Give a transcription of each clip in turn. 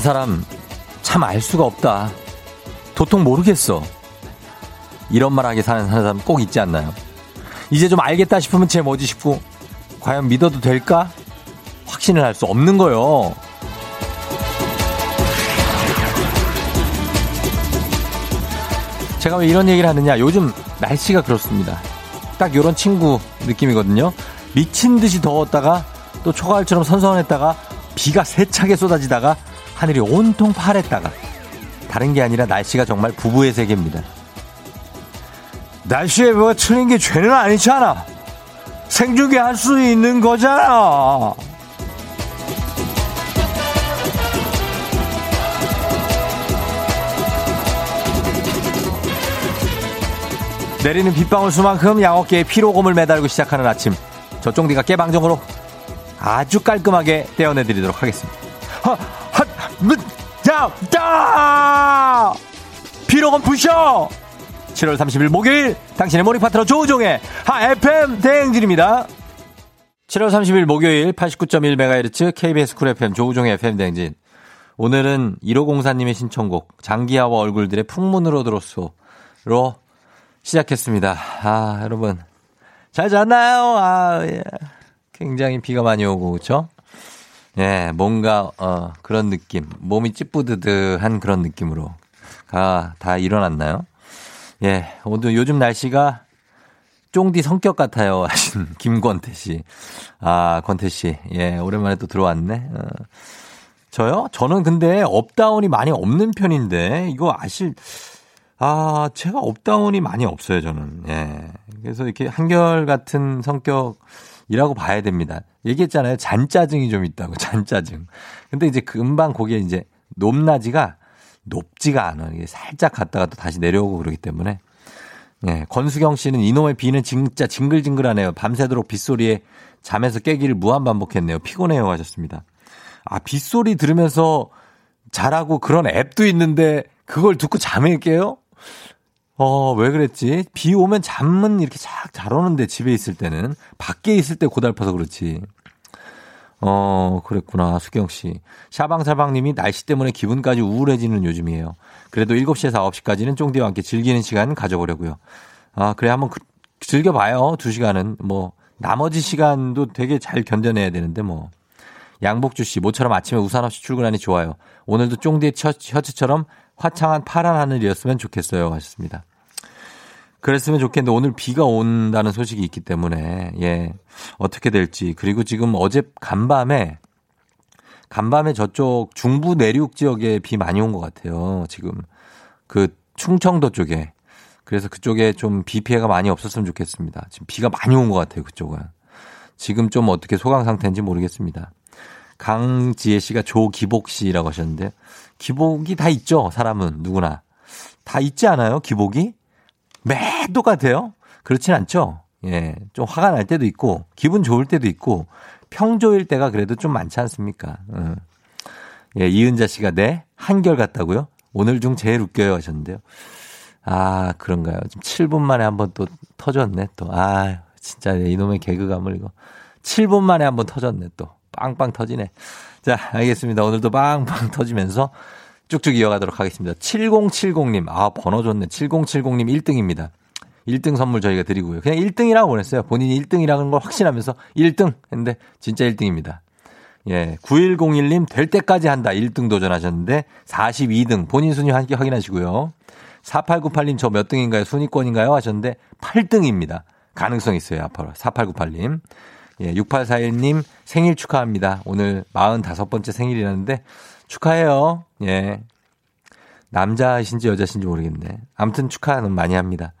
너란 사람 참 알 수가 없다. 도통 모르겠어. 이런 말하게 사는 사람 꼭 있지 않나요? 이제 좀 알겠다 싶으면 쟤 뭐지 싶고 과연 믿어도 될까? 확신을 할 수 없는 거요. 제가 왜 이런 얘기를 하느냐? 요즘 날씨가 그렇습니다. 딱 요런 친구 느낌이거든요. 미친 듯이 더웠다가 또 초가을처럼 선선했다가 비가 세차게 쏟아지다가 하늘이 온통 파랬다가 다른 게 아니라 날씨가 정말 부부의 세계입니다. 날씨에 뭐가 틀린 게 죄는 아니잖아. 생중계 할 수 있는 거잖아. 내리는 빗방울 수만큼 양어깨에 피로곰을 매달고 시작하는 아침. 저 쫑디가 깨방정으로 아주 깔끔하게 떼어내드리도록 하겠습니다. 하, 야! 피로곰 부셔! 7월 30일 목요일 당신의 morning 파트너 조우종의 하 FM 대행진입니다. 7월 30일 목요일 89.1MHz KBS Cool FM 조우종의 FM 대행진. 오늘은 1504님의 신청곡 장기하와 얼굴들의 풍문으로 들었소로 시작했습니다. 아, 여러분. 잘 잤나요? 아, 예. 굉장히 비가 많이 오고, 그쵸? 예, 뭔가, 어, 그런 느낌. 몸이 찌뿌드드한 그런 느낌으로. 아, 다 일어났나요? 예, 오늘 요즘 날씨가 쫑디 성격 같아요. 하신 김권태 씨. 아, 권태 씨. 예, 오랜만에 또 들어왔네. 어. 저요? 저는 근데 up down이 많이 없는 편인데, 이거 아실, 아, 제가 up down이 많이 없어요, 저는. 예. 그래서 이렇게 한결 같은 성격 이라고 봐야 됩니다. 얘기했잖아요. 잔짜증이 좀 있다고, 잔짜증. 근데 이제 금방 거기에 이제 높낮이가 높지가 않아. 이게 살짝 갔다가 또 다시 내려오고 그러기 때문에. 예. 권수경 씨는 이놈의 비는 진짜 징글징글하네요. 밤새도록 빗소리에 잠에서 깨기를 무한 반복했네요. 피곤해요 하셨습니다. 아, 빗소리 들으면서 잘하고 그런 앱도 있는데 그걸 듣고 잠에 깨요? 어, 왜 그랬지? 비 오면 잠은 이렇게 쫙 잘 오는데 집에 있을 때는 밖에 있을 때 고달파서 그렇지. 어, 그랬구나. 수경 씨. 샤방샤방 님이 날씨 때문에 기분까지 우울해지는 요즘이에요. 그래도 7시에서 9시까지는 쫑디와 함께 즐기는 시간 가져보려고요. 아, 그래 한번 그, 즐겨 봐요. 2시간은. 뭐 나머지 시간도 되게 잘 견뎌내야 되는데 뭐. 양복주 씨, 모처럼 아침에 우산 없이 출근하니 좋아요. 오늘도 쫑디의 셔츠처럼 화창한 파란 하늘이었으면 좋겠어요. 하셨습니다. 그랬으면 좋겠는데 오늘 비가 온다는 소식이 있기 때문에 예. 어떻게 될지. 그리고 지금 어제 간밤에 간밤에 저쪽 중부 내륙 지역에 비 많이 온 것 같아요. 지금 그 충청도 쪽에. 그래서 그쪽에 좀 비 피해가 많이 없었으면 좋겠습니다. 지금 비가 많이 온 것 같아요 그쪽은. 지금 좀 어떻게 소강 상태인지 모르겠습니다. 강지혜 씨가 조기복 씨라고 하셨는데 기복이 다 있죠 사람은. 누구나. 다 있지 않아요 기복이 매 똑같아요? 그렇진 않죠? 예, 좀 화가 날 때도 있고, 기분 좋을 때도 있고, 평조일 때가 그래도 좀 많지 않습니까? 음. 예, 이은자 씨가 네? 한결 같다고요? 오늘 중 제일 웃겨요 하셨는데요. 아, 그런가요? 좀 7분 만에 한 번 또 터졌네, 또. 아, 진짜 이놈의 개그감을 이거. 7분 만에 한 번 터졌네, 또. 빵빵 터지네. 자, 알겠습니다. 오늘도 빵빵 터지면서 쭉쭉 이어가도록 하겠습니다. 7070님. 아, 번호 좋네. 7070님 1등입니다. 1등 선물 저희가 드리고요. 그냥 1등이라고 보냈어요. 본인이 1등이라는 걸 확신하면서 1등 했는데 진짜 1등입니다. 예. 9101님 될 때까지 한다. 1등 도전하셨는데 42등 본인 순위 함께 확인하시고요. 4898님 저 몇 등인가요? 순위권인가요? 하셨는데 8등입니다. 가능성 있어요. 앞으로. 4898님. 예. 6841님 생일 축하합니다. 오늘 45번째 생일이라는데 축하해요. 예. 남자이신지 여자신지 모르겠네. 아무튼 축하는 많이 합니다.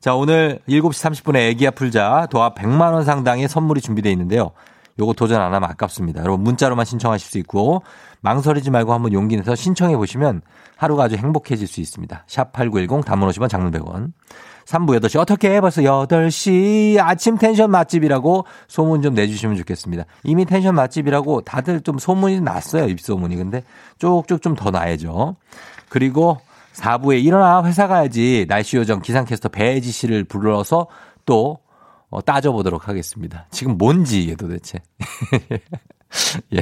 자, 오늘 7시 30분에 애기야 풀자 도합 100만 원 상당의 선물이 준비되어 있는데요. 요거 도전 안 하면 아깝습니다. 여러분 문자로만 신청하실 수 있고 망설이지 말고 한번 용기 내서 신청해 보시면 하루가 아주 행복해질 수 있습니다. 샵 8910 단문 50원 장문 100원. 3부 8시 어떻게 해 벌써 8시 아침 텐션 맛집이라고 소문 좀 내주시면 좋겠습니다. 이미 텐션 맛집이라고 다들 좀 소문이 났어요. 입소문이. 근데 쪽쪽 좀더 나야죠. 그리고 4부에 일어나 회사 가야지 날씨 요정 기상캐스터 배지 씨를 불러서 또 어, 따져보도록 하겠습니다. 지금 뭔지 이게 도대체. 예.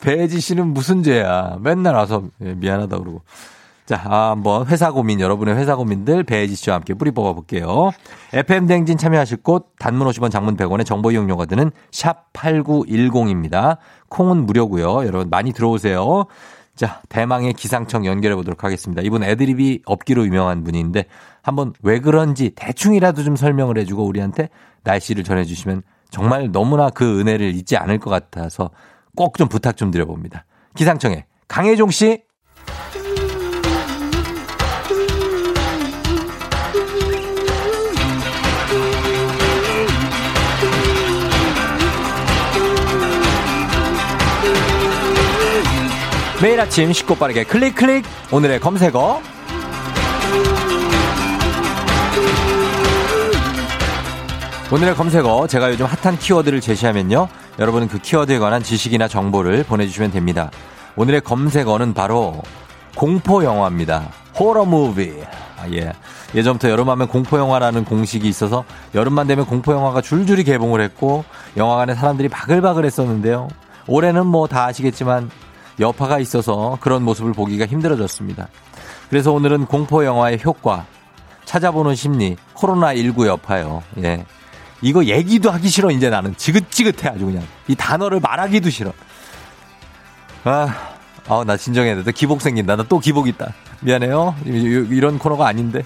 배지 씨는 무슨 죄야. 맨날 와서 예, 미안하다 그러고. 자, 아, 한번 회사 고민, 여러분의 회사 고민들 배지 씨와 함께 뿌리 뽑아 볼게요. FM 댕진 참여하실 곳 단문 50원 장문 100원의 정보 이용료가 드는 샵 8910입니다. 콩은 무료고요. 여러분 많이 들어오세요. 자, 대망의 기상청 연결해 보도록 하겠습니다. 이분 애드립이 없기로 유명한 분인데 한번 왜 그런지 대충이라도 좀 설명을 해주고 우리한테 날씨를 전해주시면 정말 너무나 그 은혜를 잊지 않을 것 같아서 꼭 좀 부탁 좀 드려봅니다. 기상청에 강혜종 씨. 매일 아침 쉽고 빠르게 클릭 클릭 오늘의 검색어 오늘의 검색어 제가 요즘 핫한 키워드를 제시하면요. 여러분은 그 키워드에 관한 지식이나 정보를 보내주시면 됩니다. 오늘의 검색어는 바로 공포 영화입니다. 호러 무비. 아, 예. 예전부터 여름하면 공포 영화라는 공식이 있어서 여름만 되면 공포 영화가 줄줄이 개봉을 했고 영화관에 사람들이 바글바글 했었는데요. 올해는 뭐 다 아시겠지만 여파가 있어서 그런 모습을 보기가 힘들어졌습니다. 그래서 오늘은 공포 영화의 효과, 찾아보는 심리, 코로나19 여파요. 예. 이거 얘기도 하기 싫어, 이제 나는. 지긋지긋해, 아주 그냥. 이 단어를 말하기도 싫어. 아, 아, 나 진정해야 돼. 기복 생긴다. 나 또 기복 있다. 미안해요. 이런 코너가 아닌데.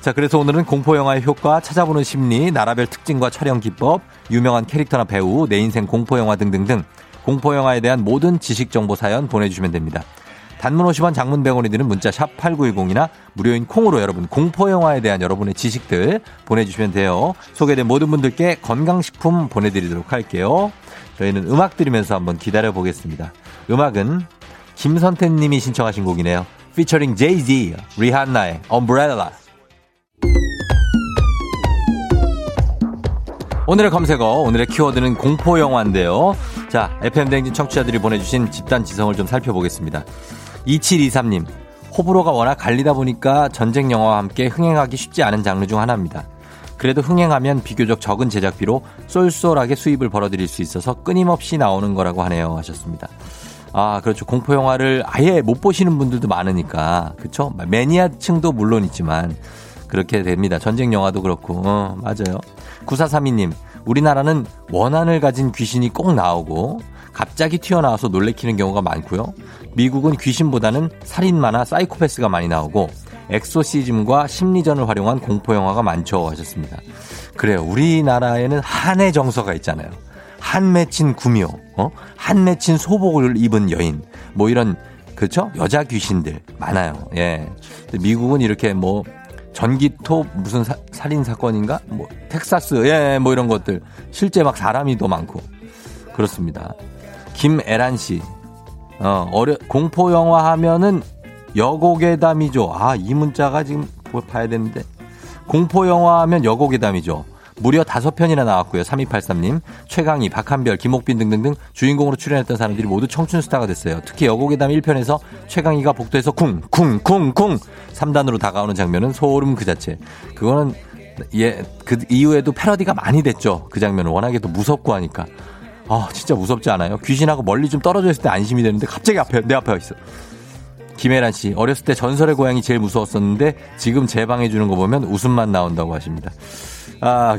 자, 그래서 오늘은 공포영화의 효과, 찾아보는 심리, 나라별 특징과 촬영 기법, 유명한 캐릭터나 배우, 내 인생 공포영화 등등등 공포 영화에 대한 모든 지식 정보 사연 보내주시면 됩니다. 단문 50원 장문 100원이 드는 문자 샵 8910이나 무료인 콩으로 여러분 공포 영화에 대한 여러분의 지식들 보내주시면 돼요. 소개된 모든 분들께 건강식품 보내드리도록 할게요. 저희는 음악 들으면서 한번 기다려 보겠습니다. 음악은 김선태 님이 신청하신 곡이네요. 피처링 제이지 리한나의 Umbrella 오늘의 검색어, 오늘의 키워드는 공포영화인데요. 자, FM대행진 청취자들이 보내주신 집단 지성을 좀 살펴보겠습니다. 2723님, 호불호가 워낙 갈리다 보니까 전쟁 영화와 함께 흥행하기 쉽지 않은 장르 중 하나입니다. 그래도 흥행하면 비교적 적은 제작비로 쏠쏠하게 수입을 벌어들일 수 있어서 끊임없이 나오는 거라고 하네요. 하셨습니다. 아, 그렇죠. 공포 영화를 아예 못 보시는 분들도 많으니까. 그쵸? 매니아층도 물론 있지만 그렇게 됩니다. 전쟁 영화도 그렇고. 어, 맞아요. 9432님, 우리나라는 원한을 가진 귀신이 꼭 나오고 갑자기 튀어나와서 놀래키는 경우가 많고요. 미국은 귀신보다는 살인마나 사이코패스가 많이 나오고 엑소시즘과 심리전을 활용한 공포 영화가 많죠 하셨습니다. 그래요. 우리나라에는 한의 정서가 있잖아요. 한 맺힌 구미호, 어? 한 맺힌 소복을 입은 여인, 뭐 이런 그렇죠? 여자 귀신들 많아요. 예. 미국은 이렇게 뭐 전기톱 무슨 사, 살인 사건인가? 뭐 텍사스 예, 뭐 이런 것들 실제 막 사람이 더 많고 그렇습니다. 김애란 씨. 어, 어려 공포 영화 하면은 여고괴담이죠. 아, 이 문자가 지금 봐야 되는데. 공포 영화 하면 여고괴담이죠. 무려 다섯 편이나 나왔고요. 3283님, 최강희, 박한별, 김옥빈 등등등 주인공으로 출연했던 사람들이 모두 청춘 스타가 됐어요. 특히 여고괴담 1편에서 최강희가 복도에서 쿵, 쿵, 쿵, 쿵 3단으로 다가오는 장면은 소름 그 자체. 그거는 예, 그 이후에도 패러디가 많이 됐죠. 그 장면은 워낙에 또 무섭고 하니까. 아, 진짜 무섭지 않아요? 귀신하고 멀리 좀 떨어져 있을 때 안심이 되는데 갑자기 앞에, 내 앞에 있어. 김혜란 씨, 어렸을 때 전설의 고향이 제일 무서웠었는데 지금 재방해 주는 거 보면 웃음만 나온다고 하십니다. 아,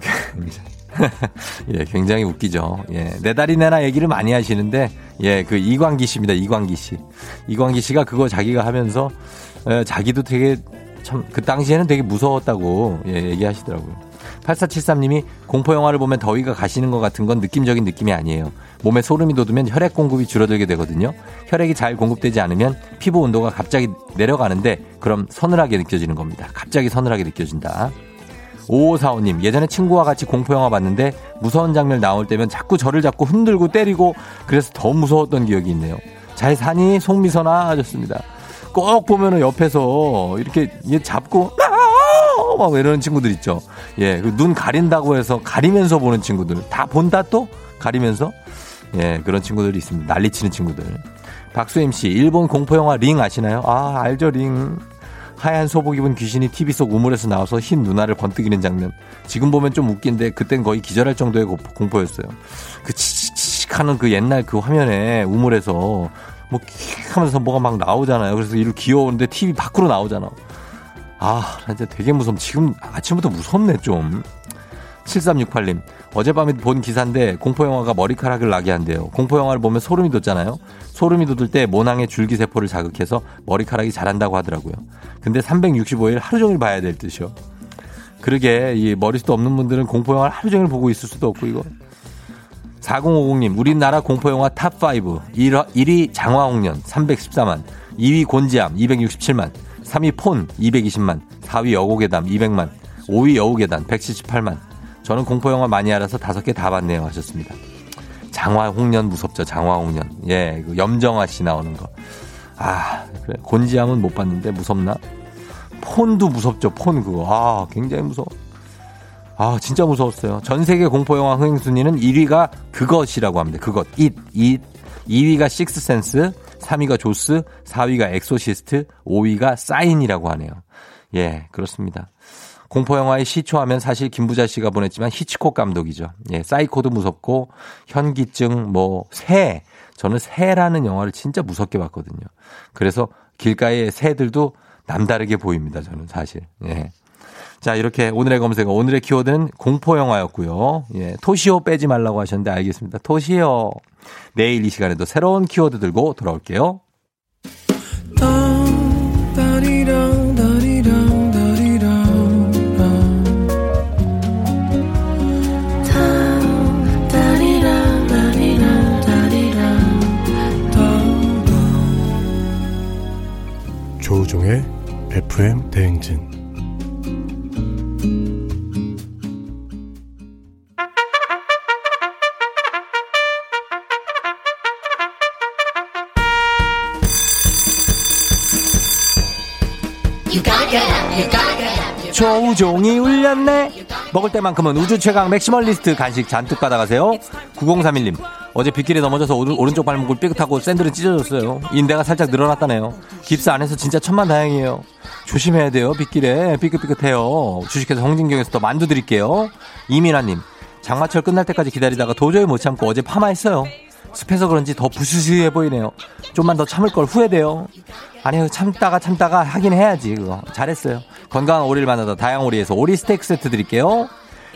예, 굉장히 웃기죠. 예, 내 다리 내나 얘기를 많이 하시는데, 예, 그 이광기 씨입니다. 이광기 씨. 이광기 씨가 그거 자기가 하면서, 예, 자기도 되게 참, 그 당시에는 되게 무서웠다고, 예, 얘기하시더라고요. 8473님이 공포영화를 보면 더위가 가시는 것 같은 건 느낌적인 느낌이 아니에요. 몸에 소름이 돋으면 혈액 공급이 줄어들게 되거든요. 혈액이 잘 공급되지 않으면 피부 온도가 갑자기 내려가는데 그럼 서늘하게 느껴지는 겁니다. 갑자기 서늘하게 느껴진다. 5545님, 예전에 친구와 같이 공포영화 봤는데 무서운 장면 나올 때면 자꾸 저를 잡고 흔들고 때리고 그래서 더 무서웠던 기억이 있네요. 잘 사니? 송미선아 하셨습니다. 꼭 보면은 옆에서 이렇게 얘 잡고 막 이러는 친구들 있죠. 예, 그눈 가린다고 해서 가리면서 보는 친구들 다 본다 또 가리면서 예 그런 친구들이 있습니다. 난리치는 친구들. 박수임 씨, 일본 공포 영화 링 아시나요? 아 알죠 링. 하얀 소복 입은 귀신이 TV 속 우물에서 나와서 흰 누나를 번뜩이는 장면. 지금 보면 좀 웃긴데 그땐 거의 기절할 정도의 공포였어요. 그 치치치 하는 그 옛날 그 화면에 우물에서 뭐 킥 하면서 뭐가 막 나오잖아요. 그래서 이를 귀여운데 TV 밖으로 나오잖아. 아, 진짜 되게 무섭. 지금 아침부터 무섭네, 좀. 7368님. 어젯밤에 본 기사인데 공포영화가 머리카락을 나게 한대요. 공포영화를 보면 소름이 돋잖아요. 소름이 돋을 때 모낭의 줄기세포를 자극해서 머리카락이 자란다고 하더라고요. 근데 365일 하루 종일 봐야 될 듯이요. 그러게, 이 머리숱 없는 분들은 공포영화를 하루 종일 보고 있을 수도 없고, 이거. 4050님, 우리나라 공포영화 top5. 1위 장화홍련, 314만. 2위 곤지암, 267만. 3위 폰, 220만. 4위 여고괴담, 200만. 5위 여우계단, 178만. 저는 공포 영화 많이 알아서 다섯 개 다 봤네요. 하셨습니다. 장화홍련 무섭죠, 장화홍련. 예, 그 염정아 씨 나오는 거. 아, 그래. 곤지암은 못 봤는데 무섭나? 폰도 무섭죠, 폰 그거. 아, 굉장히 무서워. 아, 진짜 무서웠어요. 전 세계 공포 영화 흥행 순위는 1위가 그것이라고 합니다. 그것. 잇, 잇. 2위가 식스센스, 3위가 조스, 4위가 엑소시스트, 5위가 사인이라고 하네요. 예, 그렇습니다. 공포영화의 시초하면 사실 김부자 씨가 보냈지만 히치콕 감독이죠. 예, 사이코도 무섭고, 현기증, 뭐, 새. 저는 새라는 영화를 진짜 무섭게 봤거든요. 그래서 길가의 새들도 남다르게 보입니다. 저는 사실. 예. 자, 이렇게 오늘의 검색어, 오늘의 키워드는 공포영화였고요. 예, 토시오 빼지 말라고 하셨는데 알겠습니다. 토시오. 내일 이 시간에도 새로운 키워드 들고 돌아올게요. FM 대행진 조우종이 울렸네. 먹을 때만큼은 우주 최강 maximalist 간식 잔뜩 받아가세요. 9031님. 어제 빗길에 넘어져서 오른, 쪽 발목을 삐끗하고 샌들은 찢어졌어요. 인대가 살짝 늘어났다네요. 깁스 안 해서 진짜 천만 다행이에요. 조심해야 돼요. 빗길에 삐끗삐끗해요. 주식회사 홍진경에서 더 만두 드릴게요. 이민아님. 장마철 끝날 때까지 기다리다가 도저히 못 참고 어제 파마했어요. 습해서 그런지 더 부스스해 보이네요. 좀만 더 참을 걸 후회돼요. 아니 참다가 참다가 하긴 해야지 그거. 잘했어요. 건강한 오리를 만나다 다양오리에서 오리 스테이크 세트 드릴게요.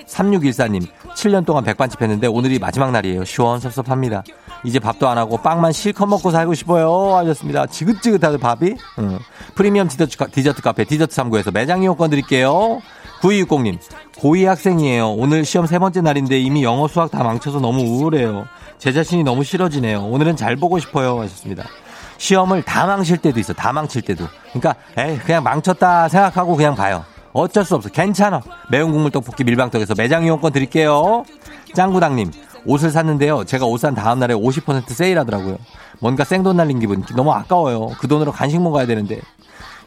3614님, 7년 동안 백반집 했는데 오늘이 마지막 날이에요. 시원섭섭합니다. 이제 밥도 안 하고 빵만 실컷 먹고 살고 싶어요. 하셨습니다. 지긋지긋하게 밥이. 응. 프리미엄 디저트, 디저트 카페 디저트 3구에서 매장 이용권 드릴게요. 9260님, 고2 학생이에요. 오늘 시험 세 번째 날인데 이미 영어 수학 다 망쳐서 너무 우울해요. 제 자신이 너무 싫어지네요. 오늘은 잘 보고 싶어요. 하셨습니다. 시험을 다 망칠 때도 있어. 다 망칠 때도. 그러니까 에이 그냥 망쳤다 생각하고 그냥 봐요. 어쩔 수 없어. 괜찮아. 매운 국물 떡볶이 밀방떡에서 매장 이용권 드릴게요. 짱구당님. 옷을 샀는데요. 제가 옷 산 다음 날에 50% 세일하더라고요. 뭔가 생돈 날린 기분. 너무 아까워요. 그 돈으로 간식 먹어야 되는데.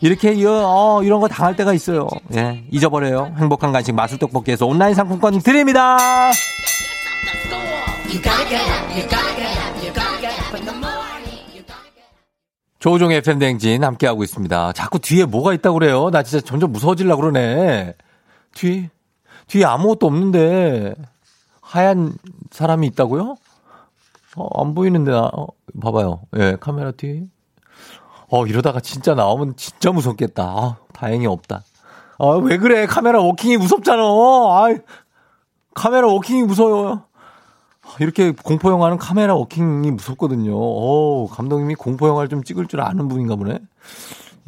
이렇게 어, 이런 거 당할 때가 있어요. 예, 잊어버려요. 행복한 간식 마술 떡볶이에서 온라인 상품권 드립니다. 조종의 FM 댕진 함께하고 있습니다. 자꾸 뒤에 뭐가 있다고 그래요? 나 진짜 점점 무서워질라 그러네. 뒤, 뒤에 아무것도 없는데, 하얀 사람이 있다고요? 어, 안 보이는데, 나, 어, 봐봐요. 예, 카메라 뒤. 어, 이러다가 진짜 나오면 진짜 무섭겠다. 아, 다행히 없다. 아, 왜 그래? 카메라 워킹이 무섭잖아. 아, 카메라 워킹이 무서워요. 이렇게 공포 영화는 카메라 워킹이 무섭거든요. 오, 감독님이 공포 영화를 좀 찍을 줄 아는 분인가 보네.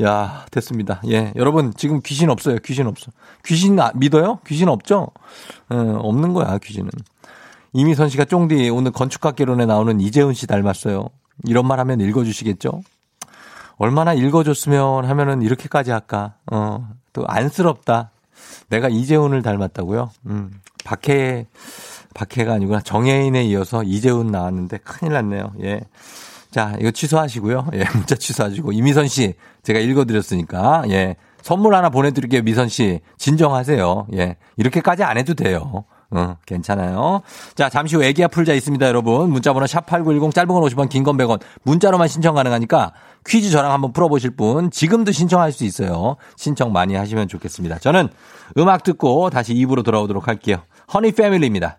야, 됐습니다. 예, 여러분 지금 귀신 없어요. 귀신 없어. 귀신 아, 믿어요? 귀신 없죠? 어, 없는 거야, 귀신은. 이미선 씨가 쫑디 오늘 건축학개론에 나오는 이재훈 씨 닮았어요. 이런 말 하면 읽어주시겠죠? 얼마나 읽어줬으면 하면은 이렇게까지 할까? 어, 또 안쓰럽다. 내가 이재훈을 닮았다고요? 음, 박해 박해가 아니구나. 정혜인에 이어서 이재훈 나왔는데 큰일 났네요. 예. 자, 이거 취소하시고요. 예, 문자 취소하시고. 이미선 씨, 제가 읽어드렸으니까, 예. 선물 하나 보내드릴게요, 미선 씨. 진정하세요. 예. 이렇게까지 안 해도 돼요. 어, 괜찮아요. 자, 잠시 후 애기야 풀자 있습니다, 여러분. 문자번호 샵8910 짧은 건 50원, 긴 건 100원. 문자로만 신청 가능하니까 퀴즈 저랑 한번 풀어보실 분 지금도 신청할 수 있어요. 신청 많이 하시면 좋겠습니다. 저는 음악 듣고 다시 입으로 돌아오도록 할게요. 허니 패밀리입니다.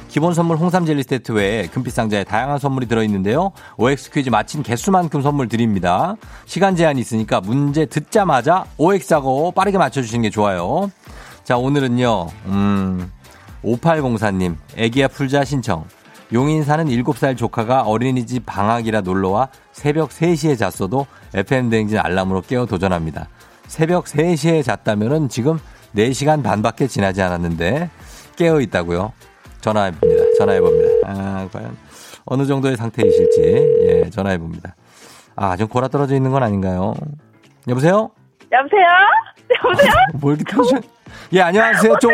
기본 선물 홍삼 젤리 세트 외에 금빛 상자에 다양한 선물이 들어있는데요. OX 퀴즈 마친 개수만큼 선물 드립니다. 시간 제한이 있으니까 문제 듣자마자 OX하고 빠르게 맞춰주시는 게 좋아요. 자 오늘은요. 음 5804님 애기야 풀자 신청 용인 사는 7살 조카가 어린이집 방학이라 놀러와 새벽 3시에 잤어도 FM 대행진 알람으로 깨어 도전합니다. 새벽 3시에 잤다면은 지금 4시간 반밖에 지나지 않았는데 깨어 있다고요. 전화해 봅니다. 전화해 봅니다. 아, 과연 어느 정도의 상태이실지, 예, 전화해 봅니다. 아, 좀 골아 떨어져 있는 건 아닌가요? 여보세요? 여보세요? 여보세요? 뭘 이렇게 하셔? 예, 안녕하세요. 쫑?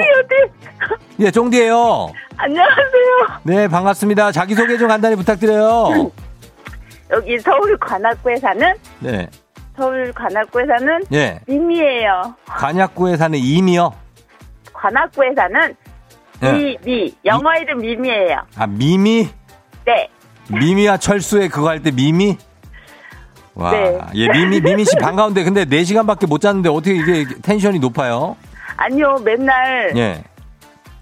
예, 쫑디예요 안녕하세요. 네, 반갑습니다. 자기 소개 좀 간단히 부탁드려요. 여기 서울 관악구에 사는 네, 서울 관악구에 사는 예. 미미예요. 관악구에 사는 임이요. 관악구에 사는 예. 미 미. 영어 이름 미미예요. 아, 미미? 네. 미미와 철수의 그거 할 때 미미? 와, 네. 예, 미미, 미미 씨 반가운데 근데 4시간밖에 못 잤는데 어떻게 이게 텐션이 높아요? 아니요, 맨날 예,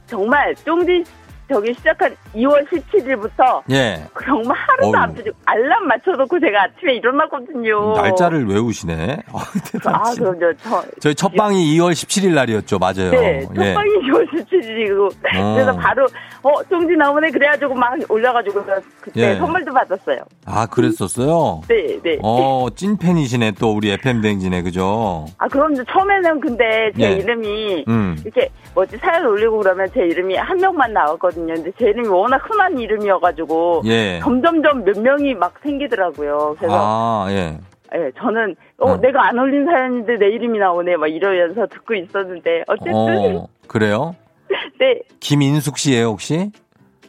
정말 쫑디 저기 시작한 2월 17일부터 예. 정말 하루도 어우. 안 빼고 알람 맞춰놓고 제가 아침에 일어나거든요. 날짜를 외우시네. 아, 아, 대단하시 그럼 저, 저 저희 첫 방이 2월 17일 날이었죠. 맞아요. 네, 예. 첫방이 2월 17일이고 어. 그래서 바로 어 쫑지 나오네 그래가지고 막 올려가지고 그때 예. 선물도 받았어요. 아, 그랬었어요? 네, 네. 어, 찐팬이시네, 또 우리 FM 댕진에, 그죠? 아 그럼 이제 처음에는 근데 제 예. 이름이 음. 이렇게 뭐지 사연 올리고 그러면 제 이름이 한 명만 나왔거든요. 근데 제 이름이 워낙 흔한 이름이어가지고 예. 점점점 몇 명이 막 생기더라고요. 그래서 아, 예. 예, 저는 어, 어. 내가 안 올린 사연인데 내 이름이 나오네 막 이러면서 듣고 있었는데 어쨌든 어, 그래요? 네 김인숙 씨예요 혹시?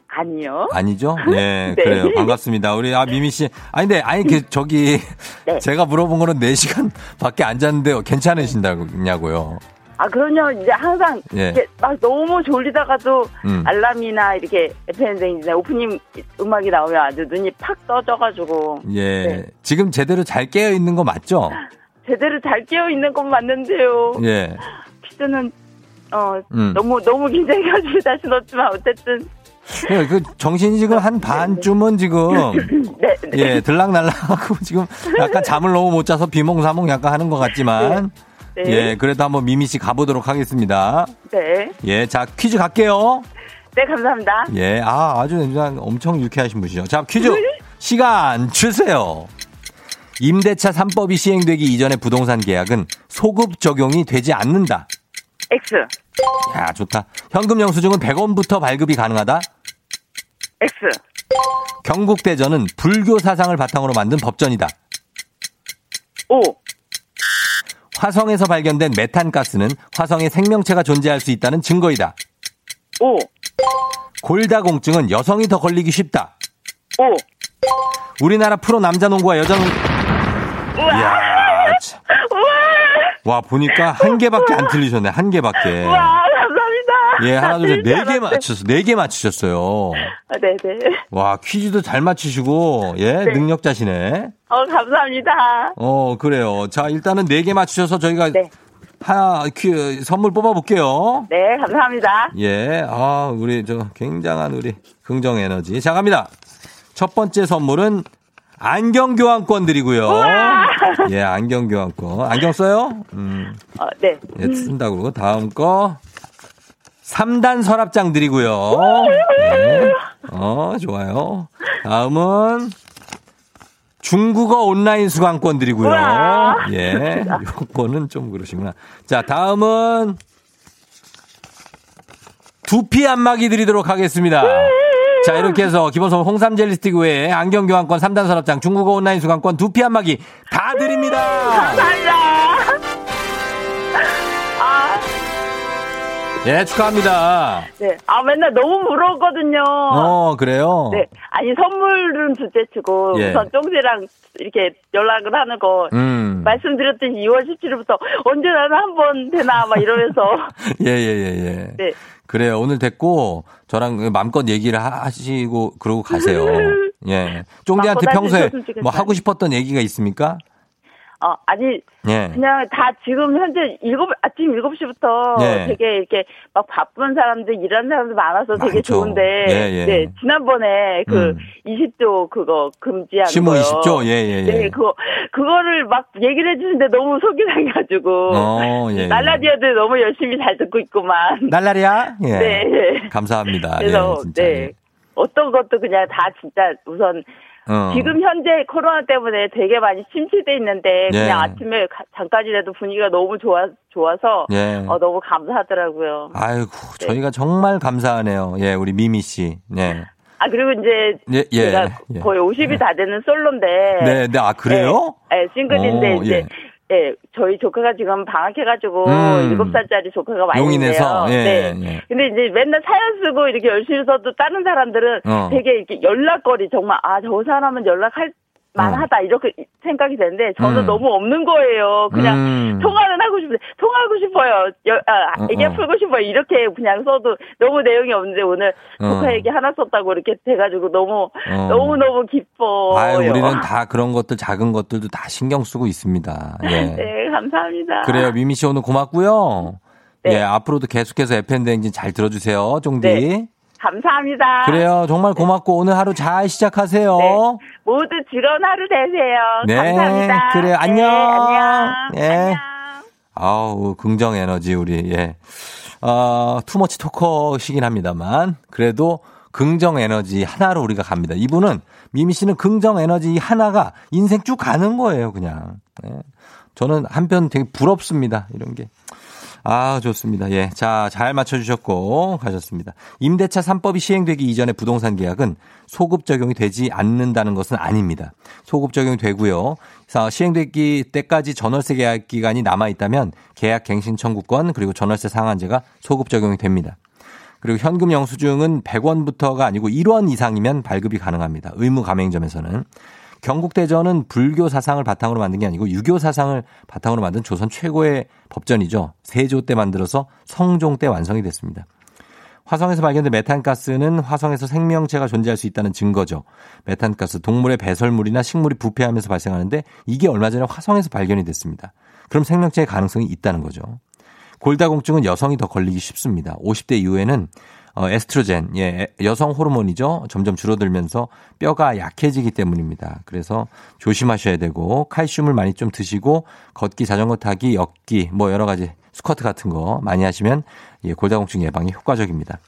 아니요. 아니죠? 예, 네. 그래요. 반갑습니다. 우리, 아, 미미 씨. 아니, 근데, 아니, 그, 저기, 네. 제가 물어본 거는 4시간 밖에 안 잤는데 괜찮으신다냐고요. 아, 그럼요. 이제 항상 예. 이렇게 막 너무 졸리다가도 음. 알람이나 이렇게 FM댕진에 오프닝 음악이 나오면 아주 눈이 팍 떠져가지고 예. 네. 지금 제대로 잘 깨어 있는 거 맞죠? 제대로 잘 깨어 있는 건 맞는데요. 예. 퀴즈는 어 음. 너무 너무 긴장해가지고 다시 넣었지만 어쨌든 예, 그 정신이 지금 한 반쯤은 지금, 네, 네. 예, 들락날락하고 지금 약간 잠을 너무 못 자서 비몽사몽 약간 하는 것 같지만, 네. 예, 그래도 한번 미미 씨 가보도록 하겠습니다. 네. 예, 자, 퀴즈 갈게요. 네, 감사합니다. 예, 아, 아주 그냥 엄청 유쾌하신 분이죠. 자, 퀴즈 시간 주세요. 임대차 3법이 시행되기 이전의 부동산 계약은 소급 적용이 되지 않는다. X. 야, 좋다. 현금 영수증은 100원부터 발급이 가능하다. X. 경국대전은 불교 사상을 바탕으로 만든 법전이다. O. 화성에서 발견된 메탄가스는 화성에 생명체가 존재할 수 있다는 증거이다. O. 골다공증은 여성이 더 걸리기 쉽다. O. 우리나라 프로 남자 농구와 여자 농구. 와, 보니까 한 개밖에 안 틀리셨네. 한 개밖에. 우와, 감사합니다. 예, 하나, 둘, 셋, 네개 잘하네. 맞추셨어. 네개 맞추셨어요. 아, 네, 네. 와, 퀴즈도 잘 맞추시고, 예, 네. 능력자시네. 어, 감사합니다. 어, 그래요. 자, 일단은 네 개 맞추셔서 저희가 네. 하나, 퀴, 선물 뽑아볼게요. 네, 감사합니다. 예, 아, 우리 저 굉장한 우리 긍정 에너지. 자, 갑니다. 첫 번째 선물은 안경 교환권 드리고요. 예, 안경 교환권. 안경 써요? 음, 어, 네. 예, 쓴다고. 다음 거. 3단 서랍장 드리고요. 예. 어, 좋아요. 다음은 중국어 온라인 수강권 드리고요. 예. 요거는 좀 그러시구나. 자, 다음은 두피 안마기 드리도록 하겠습니다. 자, 이렇게 해서 기본 선물 홍삼 젤리 스틱 외에 안경 교환권 3단 산업장 중국어 온라인 수강권 두피 안마기 다 드립니다. 감사합니다. 예, 축하합니다. 네. 아, 맨날 너무 부러웠거든요. 어, 그래요? 네. 아니, 선물은 둘째치고, 예. 우선 쫑지랑 이렇게 연락을 하는 거, 음. 말씀드렸듯이 2월 17일부터 언제 나는 한 번 되나, 막 이러면서. 예, 예, 예, 예. 네. 그래요. 오늘 됐고 저랑 마음껏 얘기를 하- 하시고 그러고 가세요. 예. 마음껏 평소에. 뭐 하고 싶었던 얘기가 있습니까? 어, 아니, 예. 그냥 다 지금 현재 일곱 아침 7시부터 예. 되게 이렇게 막 바쁜 사람들, 일하는 사람들 많아서 되게 많죠. 좋은데. 예, 예. 네, 지난번에 그 음. 20조 그거 시무 거요. 20조? 예, 예, 예. 네, 그거, 그거를 막 얘기를 해주는데 너무 속이 상해가지고. 어, 예. 예. 날라디아들 너무 열심히 잘 듣고 있구만. 날라리야? 예. 네, 네. 감사합니다. 그래서, 예. 네. 어떤 것도 그냥 다 진짜 우선 어. 지금 현재 코로나 때문에 되게 많이 침체돼 있는데 예. 그냥 아침에 가- 잠깐이라도 분위기가 너무 좋아 좋아서 예. 어, 너무 감사하더라고요. 아이고, 네. 저희가 정말 감사하네요. 예, 우리 미미 씨. 네. 아 그리고 이제 예, 예. 제가 예. 거의 50이 다 되는 솔로인데 네, 네, 아, 그래요? 네, 네, 싱글인데 어, 이제 예, 저희 조카가 지금 방학해가지고 음. 일곱 살짜리 조카가 많이 용인에서? 있는데요. 예, 네. 예. 근데 이제 맨날 사연 쓰고 이렇게 열심히 써도 다른 사람들은 어. 되게 이렇게 연락거리 정말 아 저 사람은 연락할 만하다 이렇게 생각이 되는데 저는 음. 너무 없는 거예요. 그냥 음. 통화는 하고 싶은데 통화하고 싶어요. 여, 아, 어, 얘기 어. 풀고 싶어요. 이렇게 그냥 써도 너무 내용이 없는데 오늘 어. 조카 얘기 하나 썼다고 이렇게 돼가지고 너무 어. 너무 너무 기뻐요. 아유, 우리는 다 그런 것들, 작은 것들도 다 신경 쓰고 있습니다. 예. 네 감사합니다. 그래요. 미미 씨 오늘 고맙고요. 네. 예, 앞으로도 계속해서 FM대행진 잘 들어주세요. 쫑디. 네. 감사합니다. 그래요. 정말 고맙고 오늘 하루 잘 시작하세요. 네. 모두 즐거운 하루 되세요. 네, 감사합니다. 그래요. 안녕. 네, 안녕. 예. 안녕. 아우, 긍정 에너지 우리. 예. 어, 투머치 토커시긴 합니다만 그래도 긍정 에너지 하나로 우리가 갑니다. 이분은 미미 씨는 긍정 에너지 하나가 인생 쭉 가는 거예요, 그냥. 예. 저는 한편 되게 부럽습니다. 이런 게. 아, 좋습니다. 예. 자, 잘 맞춰주셨고, 가셨습니다. 임대차 3법이 시행되기 이전에 부동산 계약은 소급 적용이 되지 않는다는 것은 아닙니다. 소급 적용이 되고요. 자, 시행되기 때까지 전월세 계약 기간이 남아있다면 계약 갱신 청구권 그리고 전월세 상한제가 소급 적용이 됩니다. 그리고 현금 영수증은 100원부터가 아니고 1원 이상이면 발급이 가능합니다. 의무 가맹점에서는. 경국대전은 불교 사상을 바탕으로 만든 게 아니고 유교 사상을 바탕으로 만든 조선 최고의 법전이죠. 세조 때 만들어서 성종 때 완성이 됐습니다. 화성에서 발견된 메탄가스는 화성에서 생명체가 존재할 수 있다는 증거죠. 메탄가스, 동물의 배설물이나 식물이 부패하면서 발생하는데 이게 얼마 전에 화성에서 발견이 됐습니다. 그럼 생명체의 가능성이 있다는 거죠. 골다공증은 여성이 더 걸리기 쉽습니다. 50대 이후에는 어, 에스트로겐, 예, 여성 호르몬이죠. 점점 줄어들면서 뼈가 약해지기 때문입니다. 그래서 조심하셔야 되고 칼슘을 많이 좀 드시고 걷기, 자전거 타기, 엮기, 뭐 여러 가지 스쿼트 같은 거 많이 하시면 예, 골다공증 예방에 효과적입니다.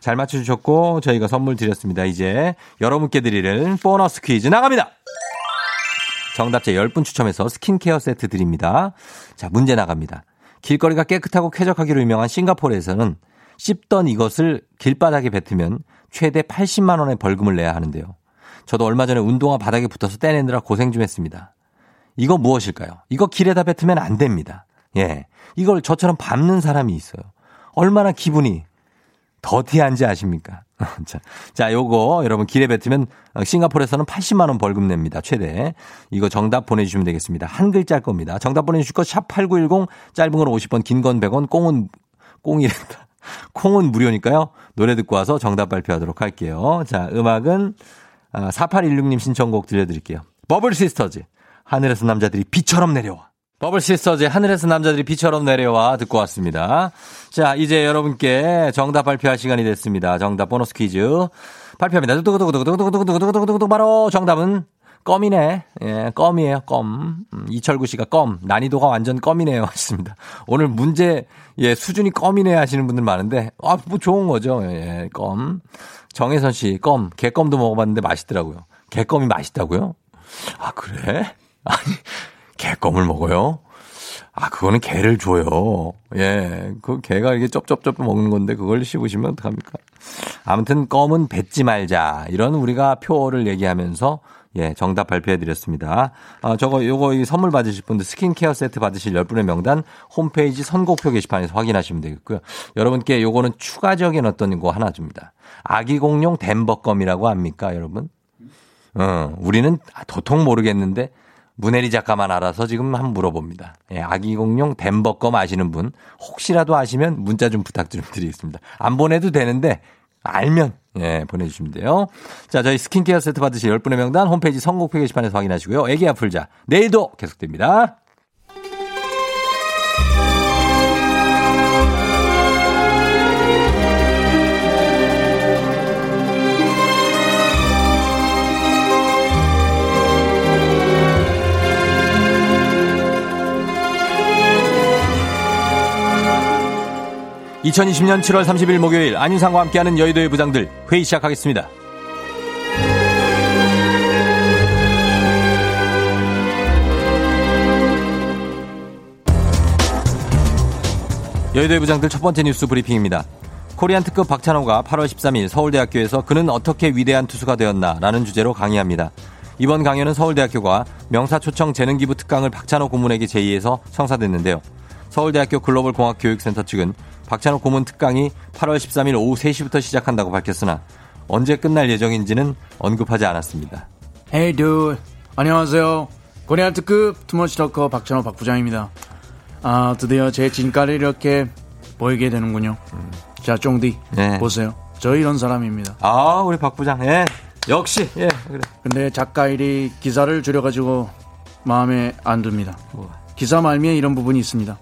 잘 맞춰주셨고 저희가 선물 드렸습니다. 이제 여러분께 드리는 보너스 퀴즈 나갑니다. 정답자 10분 추첨해서 스킨케어 세트 드립니다. 자, 문제 나갑니다. 길거리가 깨끗하고 쾌적하기로 유명한 싱가포르에서는 씹던 이것을 길바닥에 뱉으면 최대 80만 원의 벌금을 내야 하는데요. 저도 얼마 전에 운동화 바닥에 붙어서 떼내느라 고생 좀 했습니다. 이거 무엇일까요? 이거 길에다 뱉으면 안 됩니다. 예. 이걸 저처럼 밟는 사람이 있어요. 얼마나 기분이 더티한지 아십니까? 자, 자, 요거 여러분 길에 뱉으면 어, 싱가포르에서는 80만 원 벌금 냅니다. 최대. 이거 정답 보내 주시면 되겠습니다. 한 글자일 겁니다. 정답 보내 주실 것 샵8910 짧은 건 50원, 긴 건 100원, 꽁은 꽁이랬다. 콩은 무료니까요. 노래 듣고 와서 정답 발표하도록 할게요. 자, 음악은 4816님 신청곡 들려드릴게요. 버블 시스터즈. 하늘에서 남자들이 비처럼 내려와. 버블 시스터즈의 하늘에서 남자들이 비처럼 내려와 듣고 왔습니다. 자, 이제 여러분께 정답 발표할 시간이 됐습니다. 정답 보너스 퀴즈 발표합니다. 두구두구두구두구두구두구두구두구두구 바로 정답은 껌이네. 예, 껌이에요, 껌. 음, 이철구 씨가 껌. 난이도가 완전 껌이네요. 하셨습니다. 오늘 문제, 예, 수준이 껌이네 하시는 분들 많은데, 아, 뭐 좋은 거죠. 예, 껌. 정혜선 씨, 껌. 개껌도 먹어봤는데 맛있더라고요. 개껌이 맛있다고요? 아, 그래? 아니, 개껌을 먹어요? 아, 그거는 개를 줘요. 예. 그 개가 이렇게 쩝쩝쩝 먹는 건데 그걸 씹으시면 어떡합니까? 아무튼 껌은 뱉지 말자. 이런 우리가 표를 얘기하면서 예, 정답 발표해 드렸습니다. 아, 저거 요거 이 선물 받으실 분들 스킨케어 세트 받으실 10분의 명단 홈페이지 선곡표 게시판에서 확인하시면 되겠고요. 여러분께 요거는 추가적인 어떤 거 하나 줍니다. 아기 공룡 덴버껌이라고 합니까, 여러분? 어, 우리는 도통 모르겠는데 문혜리 작가만 알아서 지금 한번 물어봅니다. 예, 아기 공룡 덴버껌 아시는 분 혹시라도 아시면 문자 좀 부탁 좀 드리겠습니다. 안 보내도 되는데 알면 예, 보내주시면 돼요. 자, 저희 스킨케어 세트 받으실 10분의 명단 홈페이지 선곡표 게시판에서 확인하시고요. 애기 아플자 내일도 계속됩니다. (2020년 7월 30일) 목요일 안윤상과 함께하는 여의도의 부장들 회의 시작하겠습니다. 여의도의 부장들 첫 번째 뉴스 브리핑입니다. 코리안 특급 박찬호가 8월 13일 서울대학교에서 그는 어떻게 위대한 투수가 되었나 라는 주제로 강의합니다. 이번 강연은 서울대학교가 명사초청 재능기부 특강을 박찬호 고문에게 제의해서 성사됐는데요. 서울대학교 글로벌공학교육센터 측은 박찬호 고문 특강이 8월 13일 오후 3시부터 시작한다고 밝혔으나 언제 끝날 예정인지는 언급하지 않았습니다. Hey dude. 안녕하세요. 코리안 특급 투머치더커 박찬호 박 부장입니다. 아, 드디어 제 진가를 이렇게 보이게 되는군요. 자, 쫑디. 네. 보세요. 저 이런 사람입니다. 아, 우리 박 부장. 예. 역시. 예. 그래. 근데 작가 일이 기사를 줄여가지고 마음에 안 듭니다. 기사 말미에 이런 부분이 있습니다.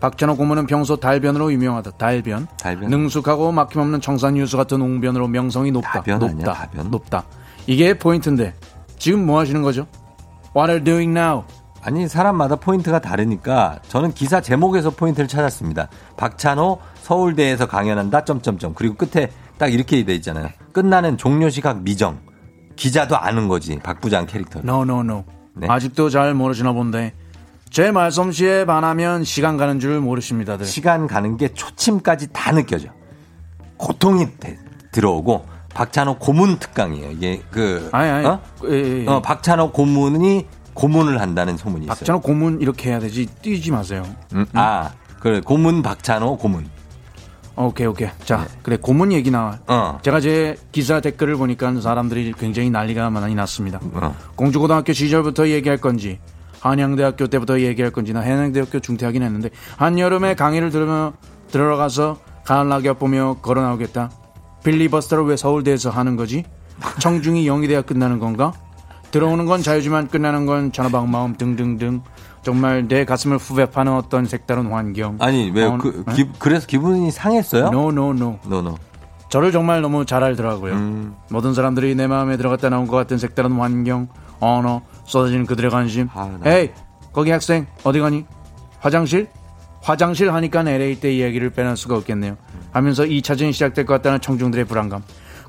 박찬호 고문은 평소 달변으로 유명하다. 달변. 달변? 능숙하고 막힘없는 청산유수 같은 웅변으로 명성이 높다. 다변 아니야, 높다. 다변? 높다. 이게 포인트인데 지금 뭐 하시는 거죠? What are you doing now? 아니 사람마다 포인트가 다르니까 저는 기사 제목에서 포인트를 찾았습니다. 박찬호 서울대에서 강연한다 점점점 그리고 끝에 딱 이렇게 돼 있잖아요. 끝나는 종료 시각 미정. 기자도 아는 거지 박 부장 캐릭터. No, no, no. 네. 아직도 잘 모르시나 본데 제 말솜씨에 반하면 시간 가는 줄 모르십니다들. 시간 가는 게 초침까지 다 느껴져. 고통이 돼- 들어오고 박찬호 고문 특강이에요. 이게 그 아니, 아니. 어? 예, 예. 어, 박찬호 고문이 고문을 한다는 소문이 있어요. 박찬호 고문 이렇게 해야 되지 뛰지 마세요. 음, 아, 그래 고문 박찬호 고문. 오케이 오케이. 자 그래 고문 얘기 나와. 네. 어. 제가 제 기사 댓글을 보니까 사람들이 굉장히 난리가 많이 났습니다. 어. 공주고등학교 시절부터 얘기할 건지 한양대학교 때부터 얘기할 건지 나 한양대학교 중퇴하긴 했는데 한여름에 강의를 들으며 들어가서 가을 낙엽 보며 걸어 나오겠다. 빌리버스터를 왜 서울대에서 하는 거지? 청중이 영희대학 끝나는 건가? 들어오는 건 자유지만 끝나는 건 전화방 마음 등등등 정말 내 가슴을 후벼 파는 어떤 색다른 환경. 아니 왜 어, 그? 기, 그래서 기분이 상했어요? No no no. 노노. 저를 정말 너무 잘 알더라고요. 음. 모든 사람들이 내 마음에 들어갔다 나온 것 같은 색다른 환경, 언어, 쏟아지는 그들의 관심. 아, 나- 에이, 거기 학생 어디 가니? 화장실? 화장실 하니까 LA 때 이야기를 빼놓을 수가 없겠네요. 하면서 2차전이 시작될 것 같다는 청중들의 불안감.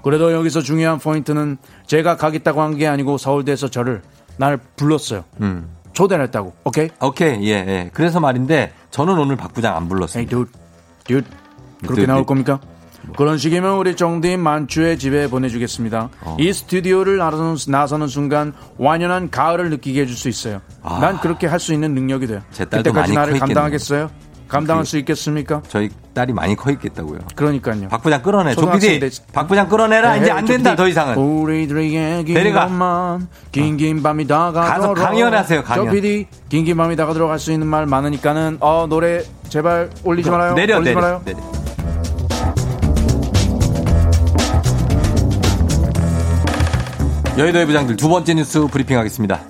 그래도 여기서 중요한 포인트는 제가 가겠다고 한 게 아니고 서울대에서 저를 날 불렀어요. 음. 초대를 했다고. 오케이? 오케이 예 예. 그래서 말인데 저는 오늘 박 부장 안 에이, 불렀어요. dude. dude. 그렇게 나올. 겁니까? 그런 식이면 우리 정대인 만추의 집에 보내주겠습니다. 어. 이 스튜디오를 나서는, 나서는 순간 완연한 가을을 느끼게 해줄 수 있어요. 아. 난 그렇게 할 수 있는 능력이 돼요. 제 딸도 그때까지 많이 나를. 감당하겠어요? 감당할 그- 수 있겠습니까? 저희 딸이 많이 커 있겠다고요. 그러니까요. 박 부장 끌어내. 조피디 때- 박 부장 끌어내라. 네, 이제 안 된다. 더 이상은. 우리들의. 것만 긴긴 밤이 다가도록 가서 강연하세요, 강연. 조피디 긴긴 밤이 할수 있는 말 많으니까는 어 노래 제발 올리지 말아요. 내려 올리지 내려 말아요. 내려. 여의도의 부장들 두 번째 뉴스 브리핑하겠습니다.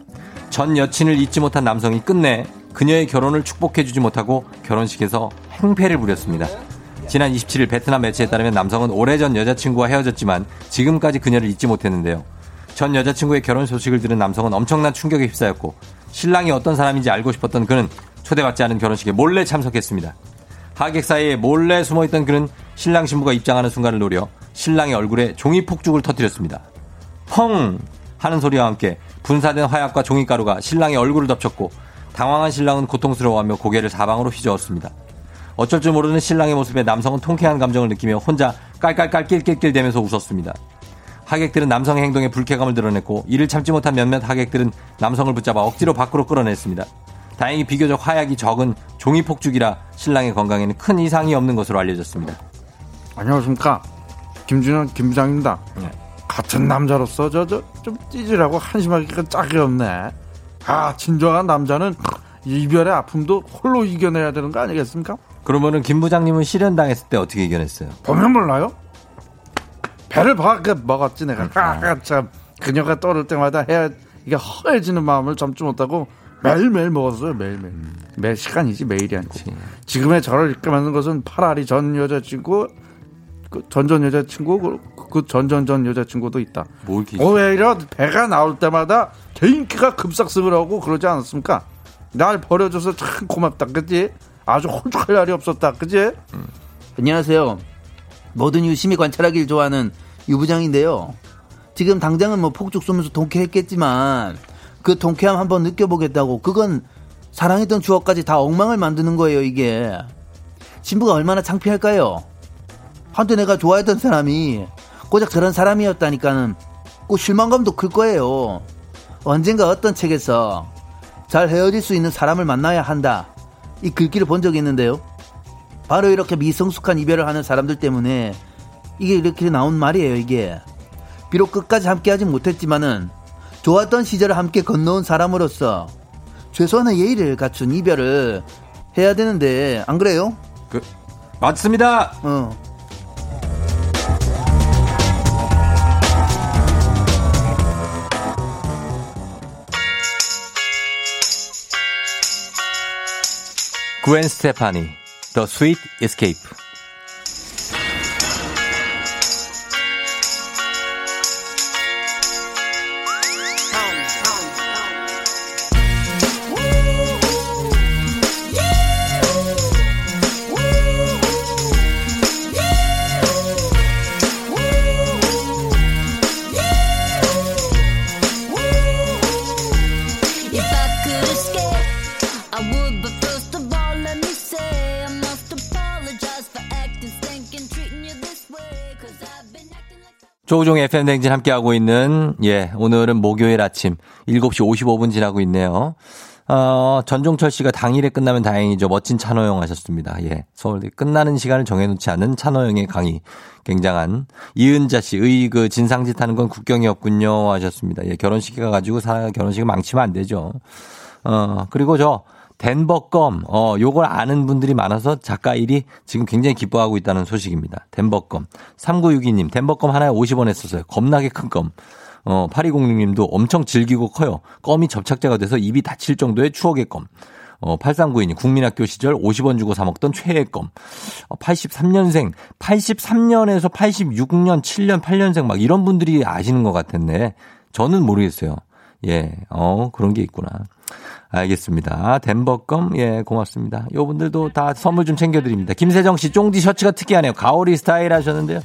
전 여친을 잊지 못한 남성이 끝내 그녀의 결혼을 축복해주지 못하고 결혼식에서 행패를 부렸습니다. 지난 27일 베트남 매체에 따르면 남성은 오래전 여자친구와 헤어졌지만 지금까지 그녀를 잊지 못했는데요. 전 여자친구의 결혼 소식을 들은 남성은 엄청난 충격에 휩싸였고 신랑이 어떤 사람인지 알고 싶었던 그는 초대받지 않은 결혼식에 몰래 참석했습니다. 하객 사이에 몰래 숨어있던 그는 신랑 신부가 입장하는 순간을 노려 신랑의 얼굴에 종이 폭죽을 터뜨렸습니다. 펑 하는 소리와 함께 분사된 화약과 종이가루가 신랑의 얼굴을 덮쳤고 당황한 신랑은 고통스러워하며 고개를 사방으로 휘저었습니다. 어쩔 줄 모르는 신랑의 모습에 남성은 통쾌한 감정을 느끼며 혼자 깔깔깔 낄낄낄 대면서 웃었습니다. 하객들은 남성의 행동에 불쾌감을 드러냈고 이를 참지 못한 몇몇 하객들은 남성을 붙잡아 억지로 밖으로 끌어냈습니다. 다행히 비교적 화약이 적은 종이 폭죽이라 신랑의 건강에는 큰 이상이 없는 것으로 알려졌습니다. 안녕하십니까. 김준현 김부장입니다. 네. 같은 남자로서 저 저 좀 찌질하고 한심하기가 짝이 없네. 아 진정한 남자는 이별의 아픔도 홀로 이겨내야 되는 거 아니겠습니까? 그러면은 김 부장님은 실현당했을 때 어떻게 이겨냈어요? 보면 몰라요? 배를 박게 먹었지 내가. 아, 참 그녀가 떠오를 때마다 해야 이게 허해지는 마음을 참지 못하고 매일매일 먹었어요 매일매일. 매 시간이지 매일이 아니고. 지금의 저를 있게 만든 것은 파라리 전 여자친구 그 전전 여자친구 그, 그 전전전 여자친구도 있다. 오히려 배가 나올 때마다 개인기가 급삭습을 하고 그러지 않았습니까? 날 버려줘서 참 고맙다, 그지? 아주 홀쭉할 날이 없었다, 그지? 안녕하세요. 뭐든 유심히 관찰하길 좋아하는 유부장인데요. 지금 당장은 뭐 폭죽 쏘면서 통쾌했겠지만 그 통쾌함 한번 느껴보겠다고 그건 사랑했던 추억까지 다 엉망을 만드는 거예요, 이게. 신부가 얼마나 창피할까요? 한때 내가 좋아했던 사람이 고작 저런 사람이었다니까는 꼭 실망감도 클 거예요. 언젠가 어떤 책에서 잘 헤어질 수 있는 사람을 만나야 한다. 이 글귀를 본 적이 있는데요. 바로 이렇게 미성숙한 이별을 하는 사람들 때문에 이게 이렇게 나온 말이에요, 이게. 비록 끝까지 함께하지 못했지만은 좋았던 시절을 함께 건너온 사람으로서 최소한의 예의를 갖춘 이별을 해야 되는데 안 그래요? 그, 맞습니다. 어. 구엔 스테파니, The Sweet Escape. 조우종 FM 댕진 함께하고 있는, 예, 오늘은 목요일 아침 7시 55분 지나고 있네요. 어, 전종철 씨가 당일에 끝나면 다행이죠. 멋진 찬호영 하셨습니다. 예. 서울대 끝나는 시간을 정해놓지 않은 찬호영의 강의. 굉장한. 이은자 씨, 의, 그, 진상짓 하는 건 국경이었군요. 하셨습니다. 예. 결혼식에 가가지고 사, 결혼식을 망치면 안 되죠. 어, 그리고 저, 덴버껌, 어, 요걸 아는 분들이 많아서 작가 일이 지금 굉장히 기뻐하고 있다는 소식입니다. 덴버껌. 3962님, 덴버껌 하나에 50원 했었어요. 겁나게 큰 껌. 어, 8206님도 엄청 질기고 커요. 껌이 접착제가 돼서 입이 다칠 정도의 추억의 껌. 어, 8392님, 국민학교 시절 50원 주고 사먹던 최애 껌. 어, 83년생, 83년에서 86년, 7년, 8년생 막 이런 분들이 아시는 것 같은데, 저는 모르겠어요. 예, 어, 그런 게 있구나. 알겠습니다. 덴버껌, 예, 고맙습니다. 요 분들도 다 선물 좀 챙겨드립니다. 김세정 씨, 쫑디 셔츠가 특이하네요. 가오리 스타일 하셨는데요.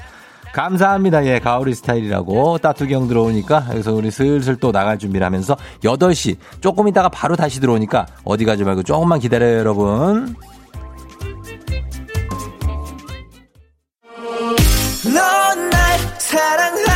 감사합니다. 예, 가오리 스타일이라고 형 들어오니까 여기서 우리 슬슬 또 나갈 준비를 하면서 8시 조금 있다가 바로 다시 들어오니까 어디 가지 말고 조금만 기다려요, 여러분. 넌날 사랑하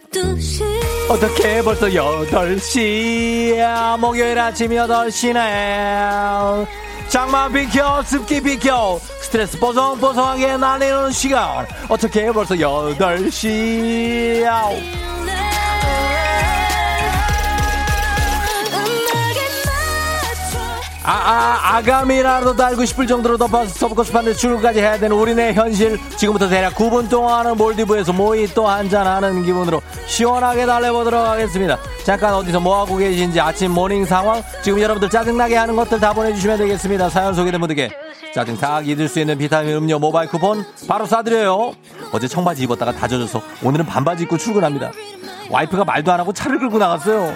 어떻게 벌써 8시야. 목요일 아침 8시네. 장마 비켜, 습기 비켜. 스트레스 뽀송뽀송하게 날리는 시간. 어떻게 벌써 8시야. 아, 아, 아가미라도 달고 싶을 정도로 덥고 습한데 출근까지 해야 되는 우리네 현실. 지금부터 대략 9분 동안은 몰디브에서 모히또 한잔하는 기분으로 시원하게 달래보도록 하겠습니다. 잠깐 어디서 뭐하고 계신지 아침 morning 상황, 지금 여러분들 짜증나게 하는 것들 다 보내주시면 되겠습니다. 사연 소개된 분들께 짜증 탁 잊을 수 있는 비타민 음료 모바일 쿠폰 바로 쏴드려요. 어제 청바지 입었다가 다 젖어서 오늘은 반바지 입고 출근합니다. 와이프가 말도 안 하고 차를 끌고 나갔어요.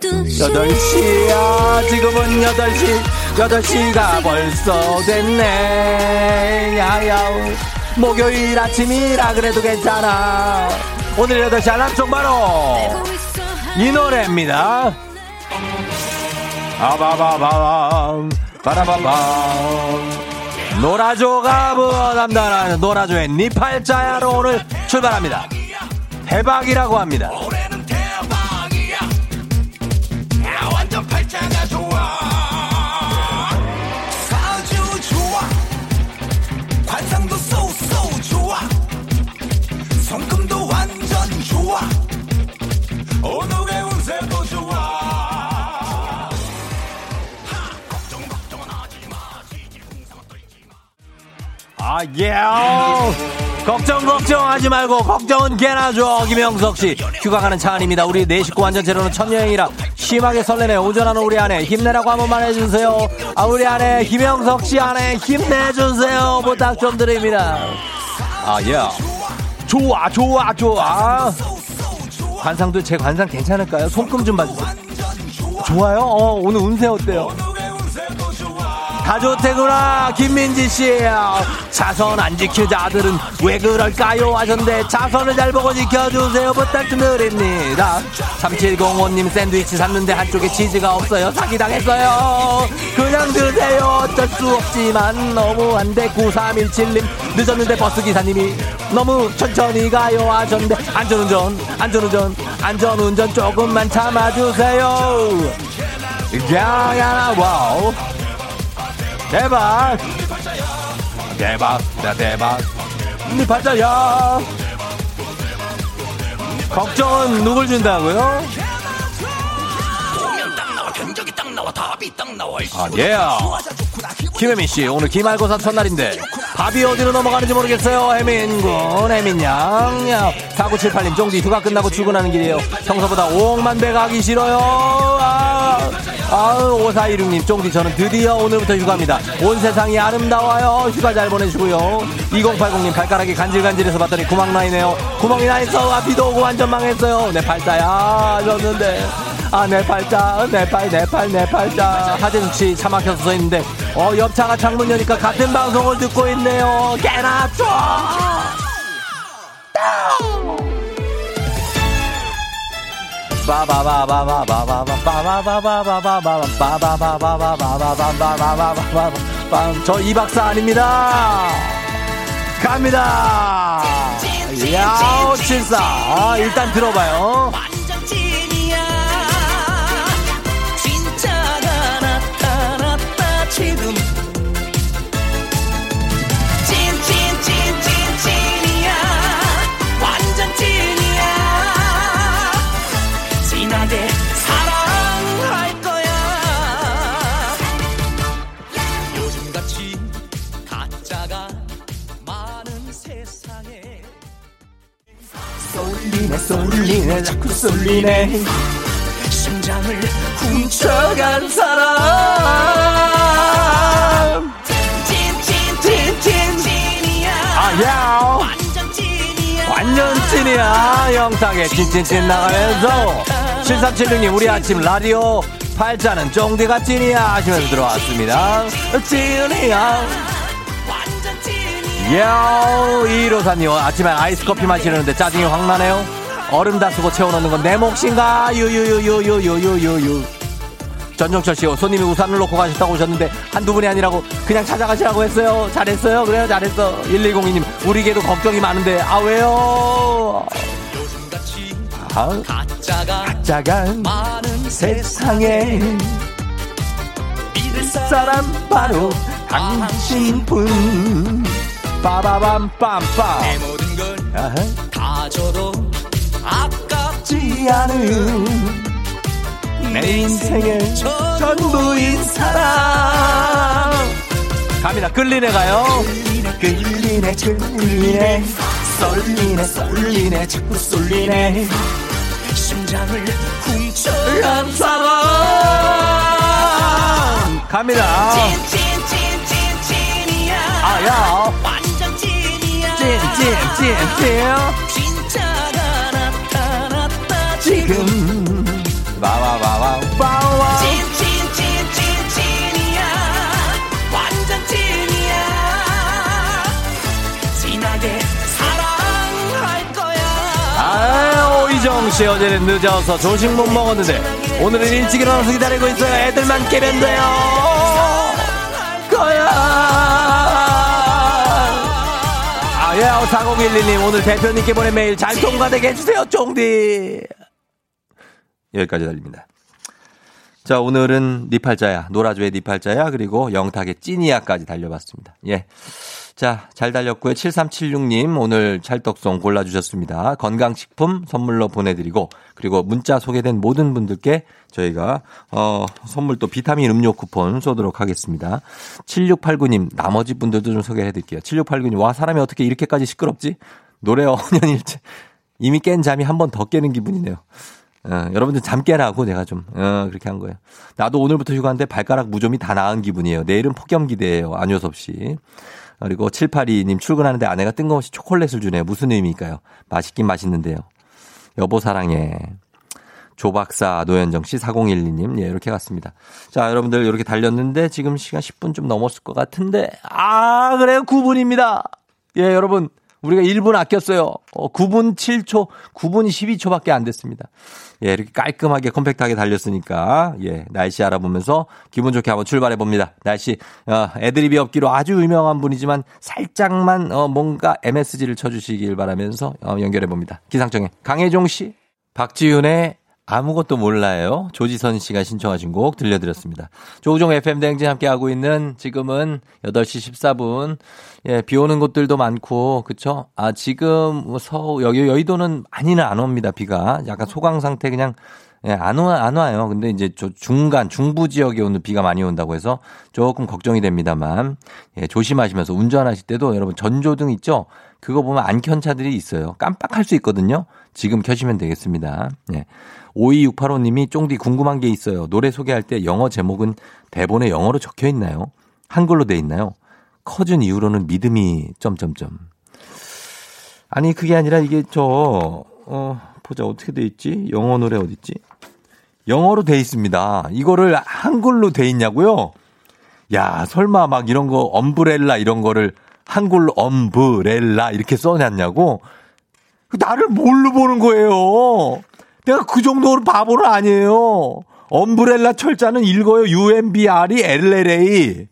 8시야 지금은 8시 8시가 벌써 됐네 야야우 목요일 아침이라 그래도 괜찮아 오늘 8시 알람 총 바로 이 노래입니다 아바바밤 바라바밤 노라조가 뭐 담당하는 노라조의 니팔자야로 오늘 출발합니다 대박이라고 합니다 아, 예. Yeah. 걱정 걱정하지 말고 걱정은 개나 줘. 김영석 씨 휴가 가는 차안입니다. 우리 내 식구 완전 제로는 첫 여행이라 심하게 설레네. 오전하는 우리 아내 힘내라고 한 번만 해주세요. 아 우리 아내 김영석 씨 아내 힘내주세요. 뭐 부탁 좀 드립니다. 아 예. 좋아 좋아 좋아. 관상도 제 관상 괜찮을까요? 손금 좀 봐주세요. 좋아요? 어 오늘 운세 어때요? 다주택구나 김민지 씨예요. 자선 안 지키자 아들은 왜 그럴까요 하셨는데 자선을 잘 보고 지켜주세요 부탁드립니다. 3705님 샌드위치 샀는데 한쪽에 치즈가 없어요 사기당했어요. 그냥 드세요 어쩔 수 없지만 너무한데 9317님 늦었는데 버스 기사님이 너무 천천히 가요 하셨는데 안전운전 안전운전 안전운전 조금만 참아주세요. 야야나 와우. 대박 대박 나 대박 니 반자야 걱정은 누굴 준다고요? 아, 예. Yeah. 김혜민 씨, 오늘 기말고사 첫날인데 밥이 어디로 넘어가는지 모르겠어요. 혜민 군, 혜민 양, 양. 4978님, 종디 휴가 끝나고 출근하는 길이에요. 평소보다 5억만 배 가기 싫어요. 아. 아우, 오사이6님 쫑디, 저는 드디어 오늘부터 휴가입니다. 온 세상이 아름다워요. 휴가 잘 보내시고요. 2080님, 발가락이 간질간질해서 봤더니 구멍 나이네요. 구멍이 나있어. 아, 비도 오고 완전 망했어요. 내 팔자야, 졌는데. 아, 내 팔자, 어, 내 팔, 내 팔, 내 팔자. 하진숙씨 차 막혀서 서 있는데, 어, 옆차가 창문 여니까 같은 방송을 듣고 있네요. 깨나, 줘! 저 이박사 아닙니다. 갑니다. 야오 칠사. 아, 일단 들어봐요. 쏠리네, 쏠리네, 자꾸 쏠리네. 심장을 훔쳐간 사람 찐찐찐찐찐이야 아, 야 완전 찐이야 완전 찐이야. 영탁의 찐찐찐 나가면서. 7376님, 우리 아침 라디오 팔자는 쫑디가 찐이야 하시면서 들어왔습니다. 찐이야. 야, 이로사님 아침에 아이스 커피 마시려는데 짜증이 확 나네요. 얼음 다 쓰고 채워넣는 건 내 몫인가? 유유유유유유유유. 전정철 씨 손님이 우산을 놓고 가셨다고 오셨는데 한두 분이 아니라고 그냥 찾아가시라고 했어요. 잘했어요. 그래요. 잘했어. 1102님 우리에게도 걱정이 많은데 아 왜요? 아, 가짜가 짜간 많은 세상에 믿을 사람 바로 당신뿐 빠바밤 빰빰 내 모든 걸 아하. 다 줘도 아깝지 지 않은 내 인생의 전부인 사람 갑니다. 끌리네 가요. 끌리네 끌리네. 쏠리네 쏠리네 자꾸 쏠리네. 심장을 훔쳐 한 사람 갑니다. 아야. 완전 찐이야. 찐찐찐찐 이정 씨 어제는 늦어서 조식 못 먹었는데 오늘은 일찍 일어나서 기다리고 있어요. 애들만 깨면 돼요. 거야. 아예 4011님 오늘 대표님께 보낸 메일 잘 통과되게 해주세요 쫑디. 여기까지 달립니다. 자 오늘은 니팔자야 노라조의 니팔자야 그리고 영탁의 찐이야까지 달려봤습니다. 예. 자, 잘 달렸고요. 7376님 오늘 찰떡송 골라주셨습니다. 건강식품 선물로 보내드리고 그리고 문자 소개된 모든 분들께 저희가 어, 선물 또 비타민 음료 쿠폰 쏘도록 하겠습니다. 7689님 나머지 분들도 좀 소개해드릴게요. 7689님 와 사람이 어떻게 이렇게까지 시끄럽지? 노래 어년일체 이미 깬 잠이 한 번 더 깨는 기분이네요. 어, 여러분들 잠 깨라고 내가 좀 어, 그렇게 한 거예요. 나도 오늘부터 휴가인데 발가락 무좀이 다 나은 기분이에요. 내일은 폭염 기대예요. 안효섭 씨. 그리고 782님 출근하는데 아내가 뜬금없이 초콜릿을 주네요. 무슨 의미일까요? 맛있긴 맛있는데요. 여보 사랑해. 조박사 노현정 씨 4012님 예 이렇게 갔습니다. 자 여러분들 이렇게 달렸는데 지금 시간 10분 좀 넘었을 것 같은데 아 그래요 9분입니다. 예 여러분 우리가 1분 아꼈어요. 어, 9분 7초 9분 12초밖에 안 됐습니다. 예 이렇게 깔끔하게 컴팩트하게 달렸으니까 예 날씨 알아보면서 기분 좋게 한번 출발해 봅니다. 날씨 어, 애드립이 없기로 아주 유명한 분이지만 살짝만 어, 뭔가 MSG를 쳐주시길 바라면서 어, 연결해 봅니다. 기상청에 강혜종 씨, 박지윤의 아무것도 몰라요. 조지선 씨가 신청하신 곡 들려드렸습니다. 조우종 FM 대행진 함께하고 있는 지금은 8시 14분. 예, 비 오는 곳들도 많고, 그쵸? 아, 지금 서, 여기, 여의도는 많이는 안 옵니다, 비가. 약간 소강 상태 그냥, 예, 안 와, 안 와요. 근데 이제 저 중간, 중부 지역에 오는 비가 많이 온다고 해서 조금 걱정이 됩니다만, 예, 조심하시면서 운전하실 때도 여러분 전조등 있죠? 그거 보면 안 켠 차들이 있어요. 깜빡할 수 있거든요. 지금 켜시면 되겠습니다. 예. 52685님이 쫑디 궁금한 게 있어요. 노래 소개할 때 영어 제목은 대본에 영어로 적혀 있나요? 한글로 돼 있나요? 커준 이후로는 믿음이 점점점. 아니 그게 아니라 이게 저 어, 보자 어떻게 돼 있지? 영어 노래 어디 있지? 영어로 돼 있습니다. 이거를 한글로 돼 있냐고요? 야 설마 막 이런 거 Umbrella 이런 거를 한글로 엄브렐라 이렇게 써놨냐고? 나를 뭘로 보는 거예요? 내가 그 정도로 바보는 아니에요. Umbrella 철자는 읽어요. UMBRELLA.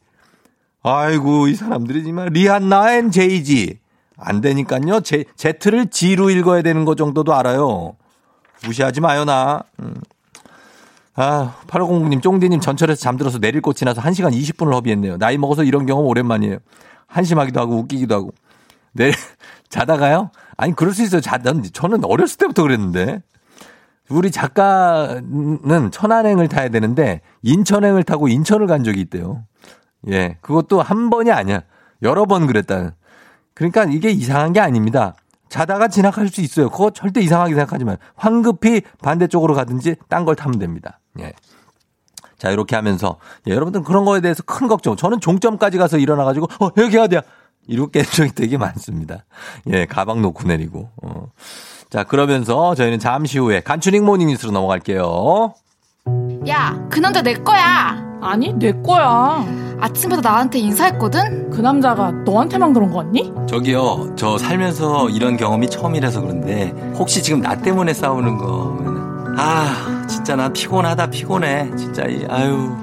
아이고, 이 사람들이 정말 리한나 and 제이지. 안 되니까요. 제, Z를 G로 읽어야 되는 거 정도도 알아요. 무시하지 마요, 나. 음. 아, 8509님, 쫑디님 전철에서 잠들어서 내릴 곳 지나서 1시간 20분을 허비했네요. 나이 먹어서 이런 경험 오랜만이에요. 한심하기도 하고 웃기기도 하고. 내, 자다가요? 아니, 그럴 수 있어요. 자, 난, 저는 어렸을 때부터 그랬는데. 우리 작가는 천안행을 타야 되는데 인천행을 타고 인천을 간 적이 있대요. 예. 그것도 한 번이 아니야. 여러 번 그랬다는. 그러니까 이게 이상한 게 아닙니다. 자다가 지나갈 수 있어요. 그거 절대 이상하게 생각하지 마요. 황급히 반대쪽으로 가든지 딴 걸 타면 됩니다. 예. 자, 이렇게 하면서 예, 여러분들 그런 거에 대해서 큰 걱정. 저는 종점까지 가서 일어나 가지고 어, 여기 어디야? 이렇게 적이 되게 많습니다. 예, 가방 놓고 내리고. 어. 자, 그러면서 저희는 잠시 후에 간추린 모닝 뉴스로 넘어갈게요. 야, 그 남자 내 거야. 아니, 내 거야. 아침부터 나한테 인사했거든? 그 남자가 너한테만 그런 거 같니? 저기요, 저 살면서 이런 경험이 처음이라서 그런데 혹시 지금 나 때문에 싸우는 거? 아, 진짜 난 피곤하다 피곤해. 진짜 이 아유.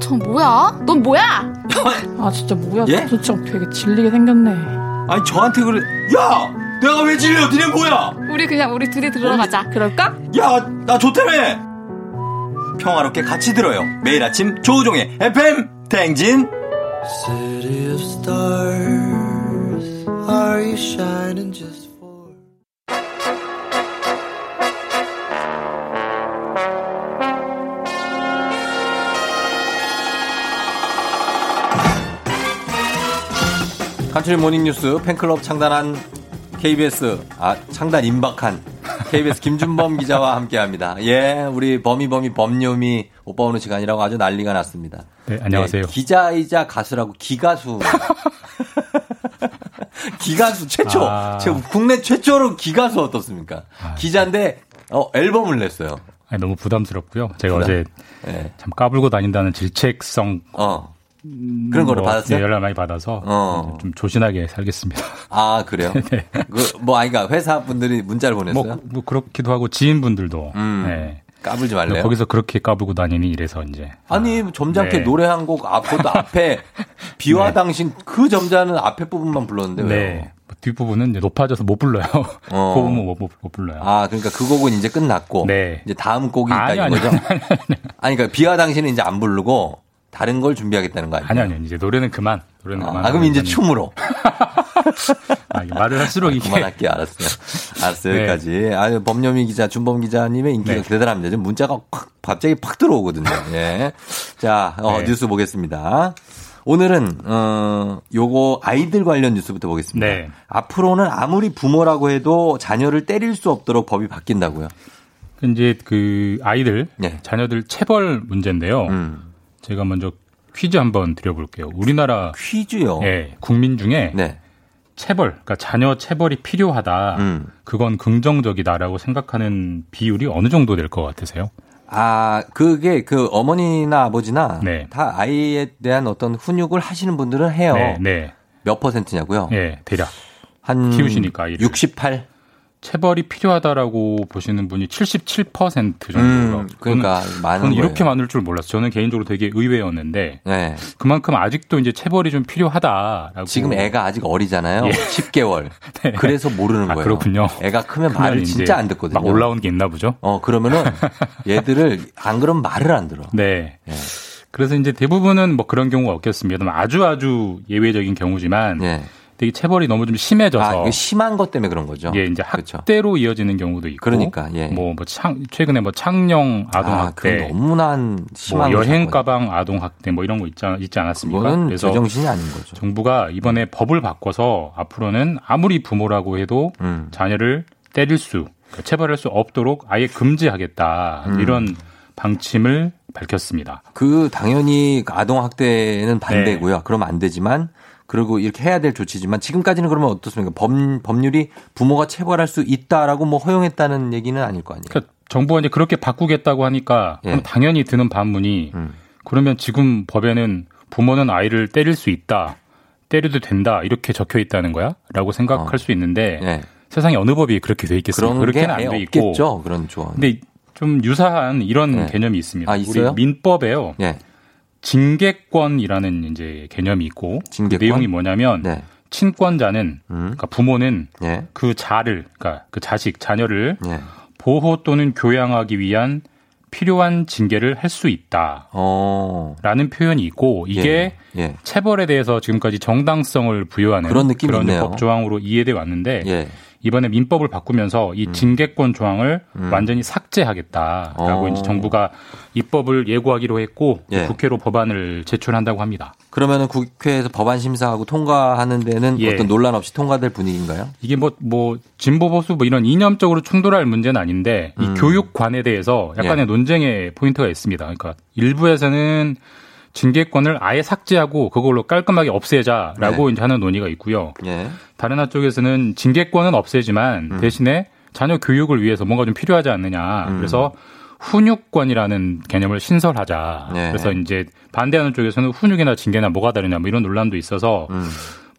저 뭐야? 넌 뭐야? 아 진짜 뭐야? 예? 저 진짜 되게 질리게 생겼네. 아니 저한테 그래. 야, 내가 왜 질려? 니네 뭐야? 우리 그냥 우리 둘이 들어가자. 그럴까? 야, 나 좋다며. 평화롭게 같이 들어요. 매일 아침 조우종의 FM 탱진. City of stars, are you shining just 간추린 모닝뉴스 팬클럽 창단한 KBS 아 창단 임박한 KBS 김준범 기자와 함께합니다. 예, 우리 범이 범이 범념이 오빠 오는 시간이라고 아주 난리가 났습니다. 네, 안녕하세요. 예, 기자이자 가수라고 기가수. 기가수 최초, 아. 최- 국내 최초로 기가수 어떻습니까? 기자인데 어, 앨범을 냈어요. 아니, 너무 부담스럽고요. 제가 부담? 어제 예. 참 까불고 다닌다는 질책성 어. 그런 거를 뭐, 받았어요? 예, 연락 많이 받아서 어. 좀 조신하게 살겠습니다. 아 그래요? 그, 뭐 아이가 회사 분들이 문자를 보냈어요. 뭐, 뭐 그렇기도 하고 지인분들도 음. 네. 까불지 말래요. 거기서 그렇게 까불고 다니니 이래서 이제 아니 점잖게 네. 노래 한 곡 앞보다 앞에 비와 당신 그 점자는 앞에 부분만 불렀는데 왜요? 네. 뭐 뒷부분은 이제 높아져서 못 불러요. 어. 그 부분 못, 못, 못 불러요. 아 그러니까 그 곡은 이제 끝났고 네. 이제 다음 곡이 있다 아니, 아니, 이거죠. 아니 그러니까 비와 당신은 이제 안 부르고 다른 걸 준비하겠다는 거 아니에요? 아니 아니 이제 노래는 그만. 노래는 아, 그만. 아, 그럼 이제 춤으로 아, 말을 할수록 이게 그만할게요. 알았어요. 알았어요. 네. 여기까지. 아, 범념이 기자, 준범 기자님의 인기가 네. 대단합니다. 지금 문자가 확, 갑자기 팍 들어오거든요. 예. 자, 어, 네. 뉴스 보겠습니다. 오늘은, 어, 요거 아이들 관련 뉴스부터 보겠습니다. 네. 앞으로는 아무리 부모라고 해도 자녀를 때릴 수 없도록 법이 바뀐다고요. 이제 그 아이들 네. 자녀들 체벌 문제인데요. 음. 제가 먼저 퀴즈 한번 드려볼게요. 우리나라 퀴즈요. 예, 국민 중에 네. 체벌, 그러니까 자녀 체벌이 필요하다. 음. 그건 긍정적이다라고 생각하는 비율이 어느 정도 될 것 같으세요? 아, 그게 그 어머니나 아버지나 네. 다 아이에 대한 어떤 훈육을 하시는 분들은 해요. 네, 네. 몇 퍼센트냐고요? 예, 대략. 한 키우시니까 아이를. 68? 체벌이 필요하다라고 보시는 분이 77% 정도가. 음, 그러니까 많은 저는 거예요. 이렇게 많을 줄 몰랐어요. 저는 개인적으로 되게 의외였는데 네. 그만큼 아직도 이제 체벌이 좀 필요하다라고. 지금 애가 아직 어리잖아요. 예. 10개월. 네. 그래서 모르는 아, 거예요. 그렇군요. 애가 크면 말을 진짜 안 듣거든요. 막 올라오는 게 있나 보죠. 어, 그러면은 얘들을 안 그러면 말을 안 들어. 네. 예. 그래서 이제 대부분은 뭐 그런 경우가 없겠습니다. 아주 아주 예외적인 경우지만 예. 되게 체벌이 너무 좀 심해져서 아, 심한 것 때문에 그런 거죠. 예, 이제 그렇죠. 학대로 이어지는 경우도 있고 그러니까, 예. 뭐, 뭐 창, 최근에 뭐 창녕 아동 아, 학대, 너무나 심한 뭐 여행. 가방 아동 학대 뭐 이런 거 있지, 않- 있지 않았습니까? 그래서 제정신이 아닌 거죠. 정부가 이번에 법을 바꿔서 앞으로는 아무리 부모라고 해도 음. 자녀를 때릴 수, 그러니까 체벌할 수 없도록 아예 금지하겠다 음. 이런 방침을 밝혔습니다. 그 당연히 아동 학대는 네. 반대고요. 그러면 안 되지만 그리고 이렇게 해야 될 조치지만 지금까지는 그러면 어떻습니까? 법, 법률이 부모가 체벌할 수 있다라고 뭐 허용했다는 얘기는 아닐 거 아니에요. 그러니까 정부가 이제 그렇게 바꾸겠다고 하니까 예. 그럼 당연히 드는 반문이 음. 그러면 지금 법에는 부모는 아이를 때릴 수 있다. 때려도 된다. 이렇게 적혀 있다는 거야? 라고 생각할 어. 수 있는데 예. 세상에 어느 법이 그렇게 돼 있겠습니까? 그렇게는 안 돼 있고. 없겠죠. 그런 조언. 근데 좀 유사한 이런 네. 개념이 있습니다. 아, 있어요? 우리 민법에요. 예. 징계권이라는 이제 개념이 있고 징계권? 그 내용이 뭐냐면 네. 친권자는 음. 그러니까 부모는 예. 그 자를 그러니까 그 자식 자녀를 예. 보호 또는 교양하기 위한 필요한 징계를 할 수 있다라는 어. 표현이 있고 이게 예. 예. 체벌에 대해서 지금까지 정당성을 부여하는 그런 있네요. 법 조항으로 이해돼 왔는데 예. 이번에 민법을 바꾸면서 이 징계권 조항을 음. 완전히 삭제하겠다라고 어. 이제 정부가 입법을 예고하기로 했고 예. 국회로 법안을 제출한다고 합니다. 그러면은 국회에서 법안 심사하고 통과하는 데는 예. 어떤 논란 없이 통과될 분위기인가요? 이게 뭐, 뭐, 진보 보수 뭐 이런 이념적으로 충돌할 문제는 아닌데 음. 이 교육관에 대해서 약간의 예. 논쟁의 포인트가 있습니다. 그러니까 일부에서는 징계권을 아예 삭제하고 그걸로 깔끔하게 없애자라고 네. 이제 하는 논의가 있고요. 예. 다른 한 쪽에서는 징계권은 없애지만 음. 대신에 자녀 교육을 위해서 뭔가 좀 필요하지 않느냐. 음. 그래서 훈육권이라는 개념을 신설하자. 네. 그래서 이제 반대하는 쪽에서는 훈육이나 징계나 뭐가 다르냐 뭐 이런 논란도 있어서 음.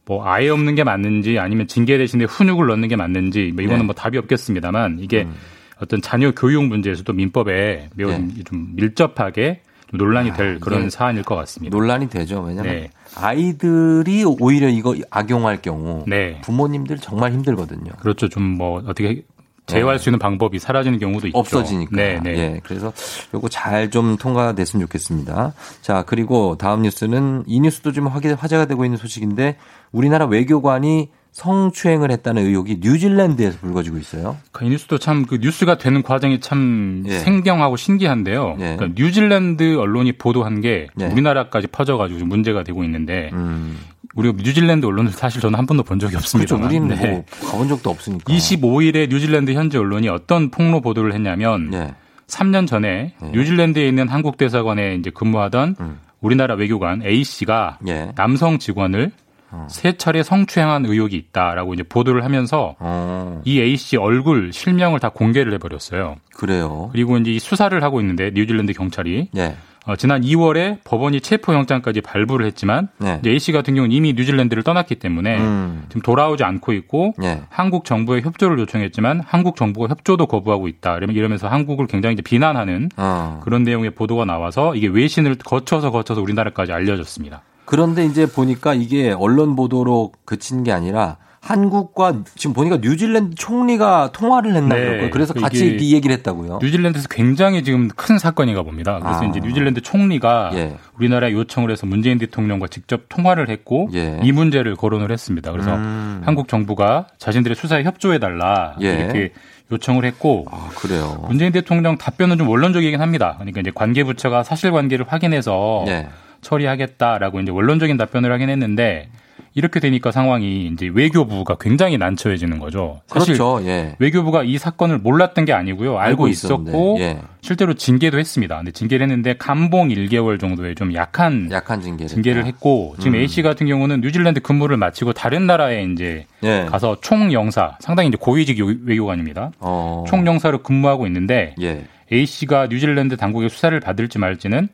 뭐 아예 없는 게 맞는지 아니면 징계 대신에 훈육을 넣는 게 맞는지 뭐 이거는 네. 뭐 답이 없겠습니다만 이게 음. 어떤 자녀 교육 문제에서도 민법에 매우 네. 좀 밀접하게 좀 논란이 될 그런 사안일 것 같습니다. 논란이 되죠. 왜냐하면 네. 아이들이 오히려 이거 악용할 경우 네. 부모님들 정말 힘들거든요. 그렇죠. 좀 뭐 어떻게 제어할 수 있는 방법이 사라지는 경우도 있죠. 네. 없어지니까. 네, 네. 예. 그래서 요거 잘 좀 통과가 됐으면 좋겠습니다. 자, 그리고 다음 뉴스는 이 뉴스도 좀 화제- 화제가 되고 있는 소식인데 우리나라 외교관이 성추행을 했다는 의혹이 뉴질랜드에서 불거지고 있어요. 그이 뉴스도 참 그 뉴스가 되는 과정이 참 예. 생경하고 신기한데요. 예. 그러니까 뉴질랜드 언론이 보도한 게 예. 우리나라까지 퍼져가지고 좀 문제가 되고 있는데 음. 우리 뉴질랜드 언론을 사실 저는 한 번도 본 적이 없습니다. 그렇죠. 우리는 뭐 가본 적도 없으니까. 25일에 뉴질랜드 현지 언론이 어떤 폭로 보도를 했냐면 예. 3년 전에 뉴질랜드에 있는 한국 대사관에 이제 근무하던 음. 우리나라 외교관 A 씨가 예. 남성 직원을 어. 세 차례 성추행한 의혹이 있다라고 이제 보도를 하면서 어, 이 A 씨 얼굴 실명을 다 공개를 해버렸어요. 그래요. 그리고 이제 이 수사를 하고 있는데 뉴질랜드 경찰이 예. 어, 지난 2월에 법원이 체포영장까지 발부를 했지만 네. 이제 A 씨 같은 경우는 이미 뉴질랜드를 떠났기 때문에 음. 지금 돌아오지 않고 있고 예. 한국 정부에 협조를 요청했지만 한국 정부가 협조도 거부하고 있다. 이러면- 이러면서 한국을 굉장히 비난하는 어. 그런 내용의 보도가 나와서 이게 외신을 거쳐서 거쳐서 우리나라까지 알려졌습니다. 그런데 이제 보니까 이게 언론 보도로 그친 게 아니라 한국과 지금 보니까 뉴질랜드 총리가 통화를 했나 네. 거예요. 그래서 이게 같이 이 얘기를 했다고요. 뉴질랜드에서 굉장히 지금 큰 사건인가 봅니다. 그래서 아. 이제 뉴질랜드 총리가 예. 우리나라에 요청을 해서 문재인 대통령과 직접 통화를 했고 예. 이 문제를 거론을 했습니다. 그래서 음. 한국 정부가 자신들의 수사에 협조해 달라 예. 이렇게 요청을 했고 아, 그래요. 문재인 대통령 답변은 좀 원론적이긴 합니다. 그러니까 이제 관계 부처가 사실관계를 확인해서 예. 처리하겠다라고 이제 원론적인 답변을 하긴 했는데 이렇게 되니까 상황이 이제 외교부가 굉장히 난처해지는 거죠. 사실 그렇죠. 예. 외교부가 이 사건을 몰랐던 게 아니고요. 알고, 알고 있었고 예. 실제로 징계도 했습니다. 근데 징계를 했는데 감봉 1개월 정도의 좀 약한 약한 징계를. 징계를. 했고 지금 음. A 씨 같은 경우는 뉴질랜드 근무를 마치고 다른 나라에 이제 예. 가서 총영사 상당히 이제 고위직 요- 외교관입니다. 어. 총영사로 근무하고 있는데 예. A 씨가 뉴질랜드 당국의 수사를 받을지 말지는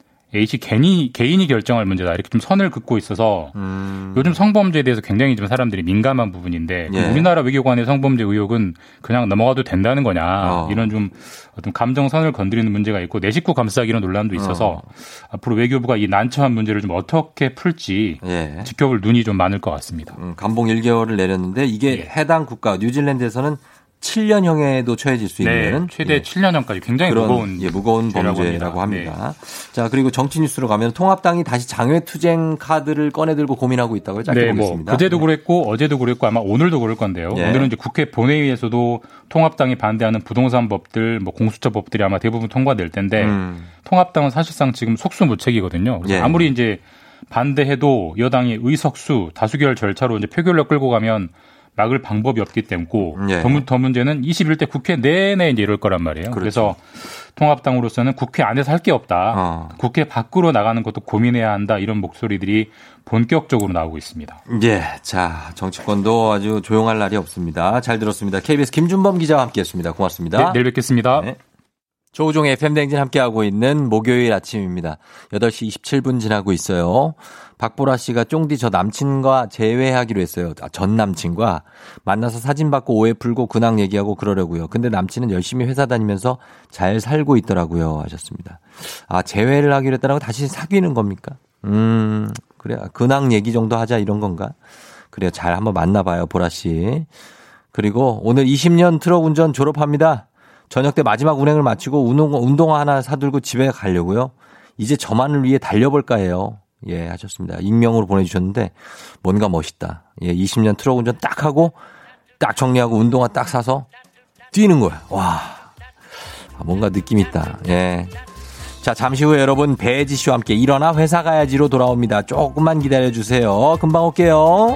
씨 개인이 개인이 결정할 문제다 이렇게 좀 선을 긋고 있어서 음. 요즘 성범죄에 대해서 굉장히 좀 사람들이 민감한 부분인데 예. 우리나라 외교관의 성범죄 의혹은 그냥 넘어가도 된다는 거냐 어. 이런 좀 어떤 감정선을 건드리는 문제가 있고 내 식구 감싸기 이런 논란도 있어서 앞으로 외교부가 이 난처한 문제를 좀 어떻게 풀지 예. 지켜볼 눈이 좀 많을 것 같습니다. 음, 감봉 1개월을 내렸는데 이게 예. 해당 국가 뉴질랜드에서는 7년형에도 처해질 수 네, 있는 최대 예. 7년형까지 굉장히 그런 무거운 예, 무거운 죄라고 범죄라고 합니다. 합니다. 자 그리고 정치 뉴스로 가면 통합당이 다시 장외투쟁 카드를 꺼내들고 고민하고 있다고요. 짧게 네, 뭐 보겠습니다. 그제도 네. 그랬고 어제도 그랬고 아마 오늘도 그럴 건데요. 예. 오늘은 이제 국회 본회의에서도 통합당이 반대하는 부동산 법들, 뭐 공수처 법들이 아마 대부분 통과될 텐데 음. 통합당은 사실상 지금 속수무책이거든요. 예. 아무리 이제 반대해도 여당이 의석수 다수결 절차로 이제 표결로 끌고 가면 막을 방법이 없기 때문에 예. 더, 문- 더 문제는 21대 국회 내내 이제 이럴 거란 말이에요. 그렇죠. 그래서 통합당으로서는 국회 안에서 할 게 없다. 어. 국회 밖으로 나가는 것도 고민해야 한다. 이런 목소리들이 본격적으로 나오고 있습니다. 예, 자 정치권도 아주 조용할 날이 없습니다. 잘 들었습니다. KBS 김준범 기자와 함께 했습니다. 고맙습니다. 네, 내일 뵙겠습니다. 네. 조우종의 FM댕진 함께하고 있는 목요일 아침입니다. 8시 27분 지나고 있어요. 박보라 씨가 쫑디 저 남친과 재회하기로 했어요. 아, 전 남친과 만나서 사진 받고 오해 풀고 근황 얘기하고 그러려고요. 근데 남친은 열심히 회사 다니면서 잘 살고 있더라고요. 하셨습니다. 아, 재회를 하기로 했다라고 다시 사귀는 겁니까? 음, 그래. 근황 얘기 정도 하자 이런 건가? 그래요. 잘 한번 만나봐요. 보라 씨. 그리고 오늘 20년 트럭 운전 졸업합니다. 저녁 때 마지막 운행을 마치고 운동, 운동화 하나 사들고 집에 가려고요. 이제 저만을 위해 달려볼까 해요. 예, 하셨습니다. 익명으로 보내주셨는데 뭔가 멋있다. 예, 20년 트럭 운전 딱 하고 딱 정리하고 운동화 딱 사서 뛰는 거야. 와. 아, 뭔가 느낌 있다. 예. 자, 잠시 후에 여러분 배지 씨와 함께 일어나 회사 가야지로 돌아옵니다. 조금만 기다려 주세요. 금방 올게요.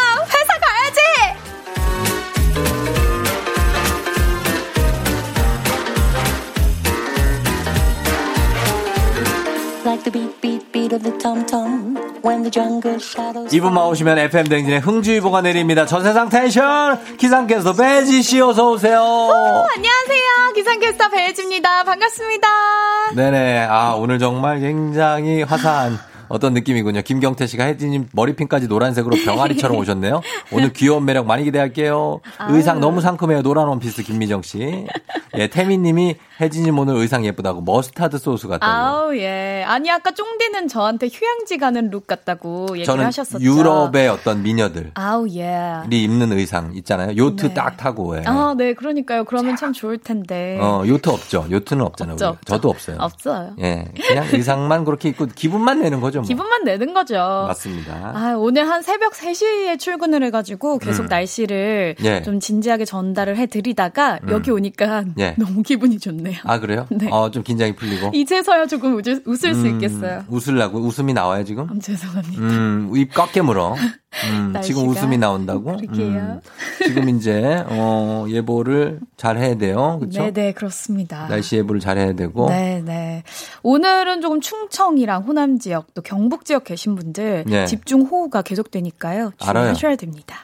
이분만 오시면 FM 댕진의 흥주의보가 내립니다 전 세상 텐션 기상캐스터 배지 씨 어서 오세요 안녕하세요. 기상캐스터 배혜지입니다. 반갑습니다. 네네 아 오늘 정말 굉장히 화사한 어떤 느낌이군요. 김경태 씨가 혜진님 머리핀까지 노란색으로 병아리처럼 오셨네요. 오늘 귀여운 매력 많이 기대할게요. 의상 너무 상큼해요. 노란 원피스 김미정 씨. 예, 태민님이 혜진님 오늘 의상 예쁘다고 머스타드 소스 같다고. 아우, 예. 아니, 아까 쫑디는 저한테 휴양지 가는 룩 같다고 얘기를 하셨었죠. 유럽의 어떤 미녀들이 아우, 예. 입는 의상 있잖아요. 요트 네. 딱 타고. 예. 아, 네, 그러니까요. 그러면 참 좋을 텐데. 어, 요트 없죠. 요트는 없잖아요. 없죠, 우리가. 저도 없어요. 없어요. 예, 그냥 의상만 그렇게 입고 기분만 내는 거죠. 뭐. 기분만 내는 거죠. 맞습니다. 아, 오늘 한 새벽 3시에 출근을 해가지고 계속 음. 날씨를 예. 좀 진지하게 전달을 해드리다가 음. 여기 오니까 예. 너무 기분이 좋네요. 아 그래요? 네. 어, 좀 긴장이 풀리고. 이제서야 조금 웃을, 웃을 수 음, 있겠어요. 웃으려고 웃음이 나와요 지금? 음, 죄송합니다. 음, 입꽉 깨물어. 음, 지금 웃음이 나온다고? 그러게요. 지금 이제 어, 예보를 잘 해야 돼요. 그렇죠? 네 네, 그렇습니다. 날씨 예보를 잘 해야 되고. 네 네. 오늘은 조금 충청이랑 호남 지역 또 경북 지역 계신 분들 네. 집중 호우가 계속되니까요. 알아요. 주의하셔야 됩니다.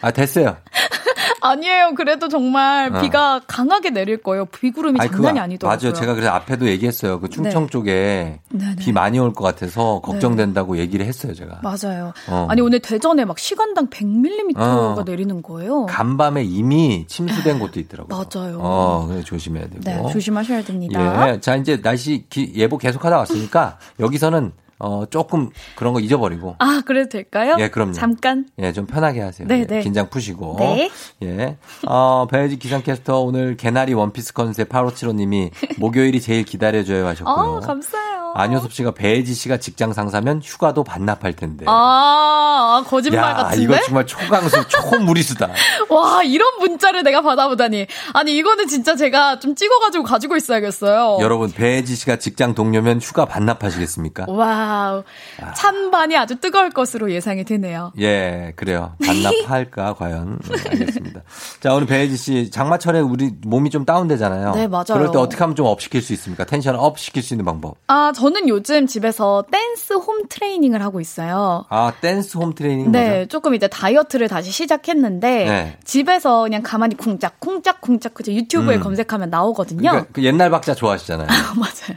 아 됐어요. 아니에요. 그래도 정말 어. 비가 강하게 내릴 거예요. 비구름이 아니, 장난이 그거 아니더라고요. 맞아요. 제가 그래서 앞에도 얘기했어요. 그 충청 네. 쪽에 네네. 비 많이 올 것 같아서 걱정된다고 얘기를 했어요, 제가. 맞아요. 어. 아니 오늘 대전에 막 시간당 100mm가 어. 내리는 거예요. 간밤에 이미 침수된 곳도 있더라고요. 맞아요. 어, 그래 조심해야 되고. 네, 조심하셔야 됩니다. 예. 자, 이제 날씨 기- 예보 계속 하다 왔으니까 여기서는 어, 조금 그런 거 잊어버리고. 아, 그래도 될까요? 예, 그럼요. 잠깐. 예, 좀 편하게 하세요. 네, 예, 네. 긴장 푸시고. 네. 예. 어, 배혜지 기상캐스터 오늘 개나리 원피스 컨셉 8575님이 목요일이 제일 기다려줘요 하셨고요. 어, 감사해요. 안효섭 씨가 배혜지 씨가 직장 상사면 휴가도 반납할 텐데. 아, 거짓말 야, 같은데? 이거 정말 초강수, 초무리수다. 와, 이런 문자를 내가 받아보다니. 아니, 이거는 진짜 제가 좀 찍어가지고 가지고 있어야겠어요. 여러분, 배혜지 씨가 직장 동료면 휴가 반납하시겠습니까? 와우. 찬반이 아주 뜨거울 것으로 예상이 되네요. 예, 그래요. 반납할까, 과연. 네, 알겠습니다. 자, 오늘 배혜지 씨, 장마철에 우리 몸이 좀 다운되잖아요. 네, 맞아요. 그럴 때 어떻게 하면 좀 up 시킬 수 있습니까? 텐션 up 시킬 수 있는 방법. 아, 저는 요즘 집에서 댄스 홈 트레이닝을 하고 있어요. 아, 댄스 홈 트레이닝 네, 뭐죠? 조금 이제 다이어트를 다시 시작했는데 네. 집에서 그냥 가만히 쿵짝 쿵짝 쿵짝 그죠 유튜브에 음. 검색하면 나오거든요. 그러니까 그 옛날 박자 좋아하시잖아요. 맞아요.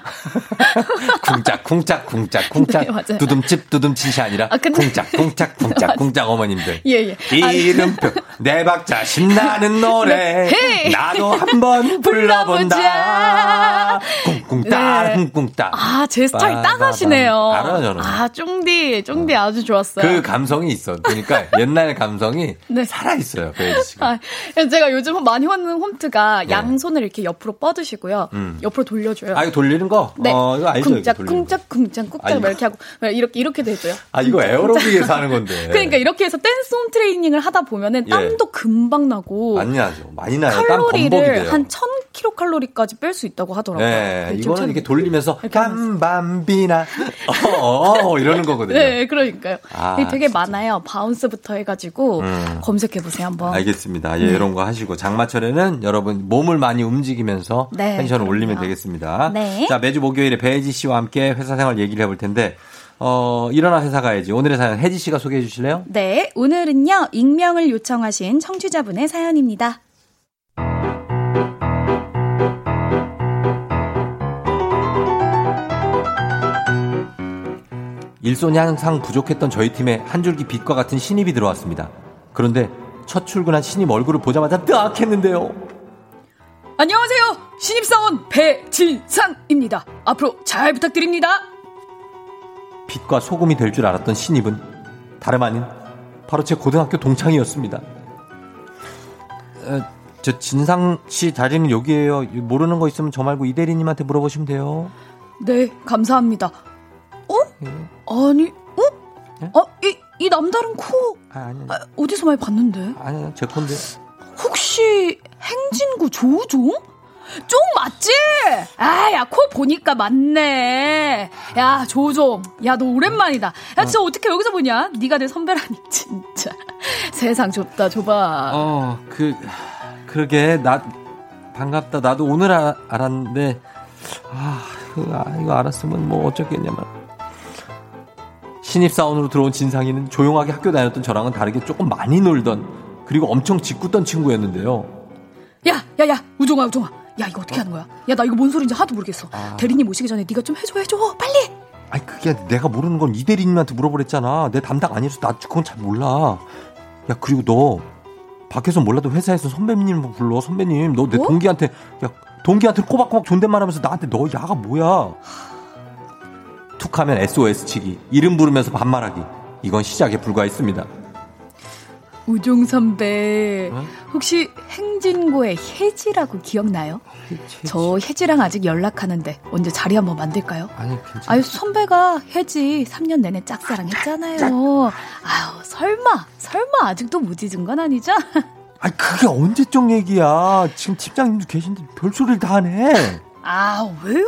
쿵짝, 쿵짝, 쿵짝, 쿵짝. 네, 맞아요. 두둠칩, 두둠칫이 아니라 아, 근데- 쿵짝, 쿵짝, 쿵짝, 쿵짝 어머님들. 예, 예. 아니, 이름표, 내 박자 신나는 노래. 네. 나도 한번 불러본다. 쿵쿵따, 네. 쿵쿵따. 아, 제 스타일. 딱 하시네요. 알아요, 저는. 아, 쫑디, 쫑디 아주 좋았어요. 그 감성이 있어. 그러니까 옛날 감성이 네. 살아있어요, 배혜지 씨가. 아, 제가 요즘 많이 하는 홈트가 네. 양손을 이렇게 옆으로 뻗으시고요. 음. 옆으로 돌려줘요. 아, 이거 돌리는 거? 네. 어, 이거 알죠? 쿵짝. 쿵짝, 쿵짝, 쿵짝, 아, 막 이거- 이렇게 하고, 이렇게, 이렇게도 해줘요. 아, 이거 에어로빅에서 하는 건데. 그러니까 이렇게 해서 댄스 홈 트레이닝을 하다 보면은 예. 땀도 금방 나고. 많이 나죠. 많이 나요. 칼로리를. 한 1000kcal까지 뺄 수 있다고 하더라고요. 네, 그 이거는 참- 이렇게 돌리면서. 깜 밤비나 어, 어, 이러는 거거든요. 네, 그러니까요. 아, 되게 진짜. 많아요. 바운스부터 해가지고 음. 검색해 보세요 한번. 알겠습니다. 예, 네. 이런 거 하시고 장마철에는 여러분 몸을 많이 움직이면서 네, 텐션을 그럼요. 올리면 되겠습니다. 네. 자, 매주 목요일에 배혜지 씨와 함께 회사 생활 얘기를 해볼 텐데 어, 일어나 회사 가야지. 오늘의 사연 혜지 씨가 소개해 주실래요? 네, 오늘은요 익명을 요청하신 청취자분의 사연입니다. 일손이 항상 부족했던 저희 팀에 한 줄기 빛과 같은 신입이 들어왔습니다. 그런데 첫 출근한 신입 얼굴을 보자마자 뜨악 했는데요. 안녕하세요. 신입사원 배진상입니다. 앞으로 잘 부탁드립니다. 빛과 소금이 될 줄 알았던 신입은 다름 아닌 바로 제 고등학교 동창이었습니다. 어, 저 진상 씨 자리는 여기에요. 모르는 거 있으면 저 말고 이 대리님한테 물어보시면 돼요. 네, 감사합니다. 어? 아니, 어? 아, 이, 이 남다른 코 아, 아니, 아, 어디서 많이 봤는데? 아니, 제 건데. 혹시 행진구 조우종? 쫑 맞지? 아, 야, 코 보니까 맞네. 야, 조종. 야, 너 오랜만이다. 야, 진짜 어. 떻게 여기서 보냐? 네가 내 선배라니, 진짜. 세상 좁다, 좁아. 어, 그, 그러게, 나, 반갑다. 나도 오늘 아, 알았는데, 아, 그, 아, 이거 알았으면 뭐 어쩌겠냐만. 신입사원으로 들어온 진상이는 조용하게 학교 다녔던 저랑은 다르게 조금 많이 놀던, 그리고 엄청 짓궂던 친구였는데요. 야, 야, 야, 우종아, 우종아. 야, 이거 어떻게 하는 거야? 야, 나 이거 뭔 소리인지 하나도 모르겠어. 대리님 오시기 전에 네가 좀 해줘, 해줘. 빨리! 아니, 그게 내가 모르는 건 이 대리님한테 물어보랬잖아. 내 담당 아니라서 나 그건 잘 몰라. 야, 그리고 너, 밖에서 몰라도 회사에서 선배님 불러, 선배님. 너내 뭐? 동기한테, 야, 동기한테 꼬박꼬박 존댓말 하면서 나한테 너 야가 뭐야. 툭 하면 SOS 치기. 이름 부르면서 반말하기. 이건 시작에 불과했습니다. 우종 선배, 혹시 행진고의 혜지라고 기억나요? 저 혜지랑 아직 연락하는데 언제 자리 한번 만들까요? 아니, 괜찮아. 아유, 선배가 혜지 3년 내내 짝사랑 했잖아요. 아유, 설마, 설마 아직도 못 잊은 건 아니죠? 아니, 그게 언제적 얘기야. 지금 팀장님도 계신데 별소리를 다 하네. 아, 왜요?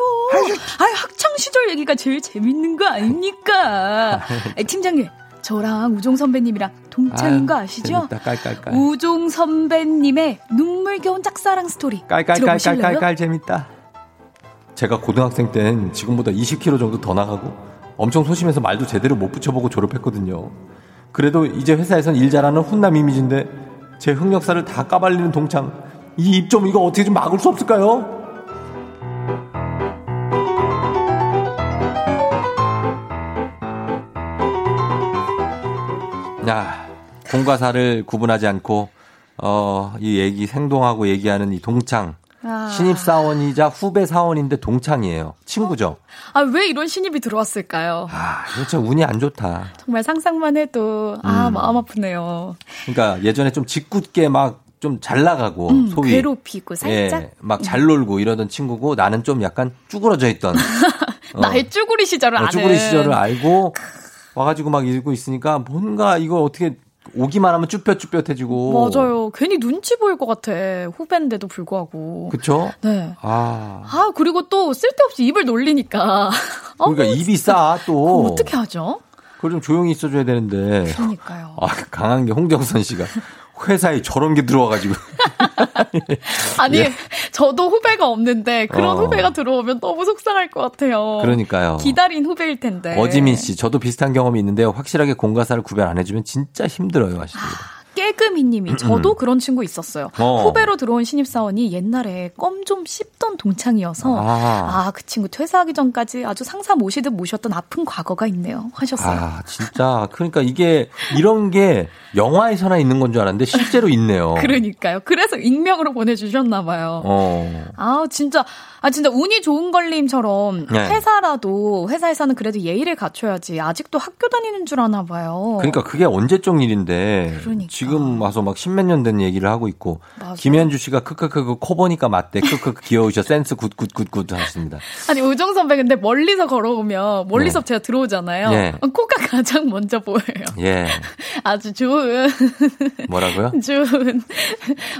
아, 학창 시절 얘기가 제일 재밌는 거 아닙니까? 팀장님, 저랑 우종 선배님이랑 동창인 거 아시죠? 재밌다, 깔깔깔. 우종 선배님의 눈물겨운 짝사랑 스토리 들어보실래요? 깔깔깔깔깔 재밌다. 제가 고등학생 땐 지금보다 20kg 정도 더 나가고 엄청 소심해서 말도 제대로 못 붙여보고 졸업했거든요. 그래도 이제 회사에선 일 잘하는 훈남 이미지인데 제 흑역사를 다 까발리는 동창. 이 입 좀 이거 어떻게 좀 막을 수 없을까요? 야, 공과 사를 구분하지 않고 어, 이 얘기 생동하고 얘기하는 이 동창. 아. 신입 사원이자 후배 사원인데 동창이에요. 친구죠. 아, 왜 이런 신입이 들어왔을까요? 아, 진짜 운이 안 좋다. 정말 상상만 해도 아, 음. 마음 아프네요. 그러니까 예전에 좀 짓궂게 막 좀 잘 나가고 음, 소위 괴롭히고 살짝 예, 막잘 놀고 이러던 친구고 나는 좀 약간 쭈그러져 있던 어, 나의 쭈구리 시절을 어, 아는 쭈구리 시절을 알고 와가지고 막 읽고 있으니까 뭔가 이거 어떻게 오기만 하면 쭈뼛쭈뼛해지고 맞아요. 괜히 눈치 보일 것 같아. 후배인데도 불구하고. 그쵸? 네. 아 아, 그리고 또 쓸데없이 입을 놀리니까. 어, 그러니까 입이 싸 또. 어떻게 하죠? 그걸 좀 조용히 있어줘야 되는데. 그러니까요. 아, 강한 게 홍정선 씨가 회사에 저런 게 들어와가지고. 아니, 예. 저도 후배가 없는데 그런 어. 후배가 들어오면 너무 속상할 것 같아요. 그러니까요. 기다린 후배일 텐데. 어지민 씨, 저도 비슷한 경험이 있는데요. 확실하게 공과사를 구별 안 해주면 진짜 힘들어요, 하십니다. 깨금이님이 저도 그런 친구 있었어요. 음. 어. 후배로 들어온 신입사원이 옛날에 껌 좀 씹던 동창이어서 아. 아그 친구 퇴사하기 전까지 아주 상사 모시듯 모셨던 아픈 과거가 있네요. 하셨어요. 아, 진짜. 그러니까 이게 이런 게 영화에서나 있는 건 줄 알았는데 실제로 있네요. 그러니까요. 그래서 익명으로 보내주셨나 봐요. 어. 아 진짜 아 진짜 운이 좋은 걸림처럼 네. 회사라도 회사에서는 그래도 예의를 갖춰야지 아직도 학교 다니는 줄 아나 봐요. 그러니까 그게 언제적 일인데 그러니까. 지금 와서 막 십몇 년 된 얘기를 하고 있고 맞아. 김현주 씨가 크크크 코 보니까 맞대 크크크 귀여우셔 센스 good good good good 하십니다. 아니 우정 선배 근데 멀리서 걸어오면 멀리서 네. 제가 들어오잖아요. 네. 코가 가장 먼저 보여요. 예. 아주 좋은 뭐라고요? 좋은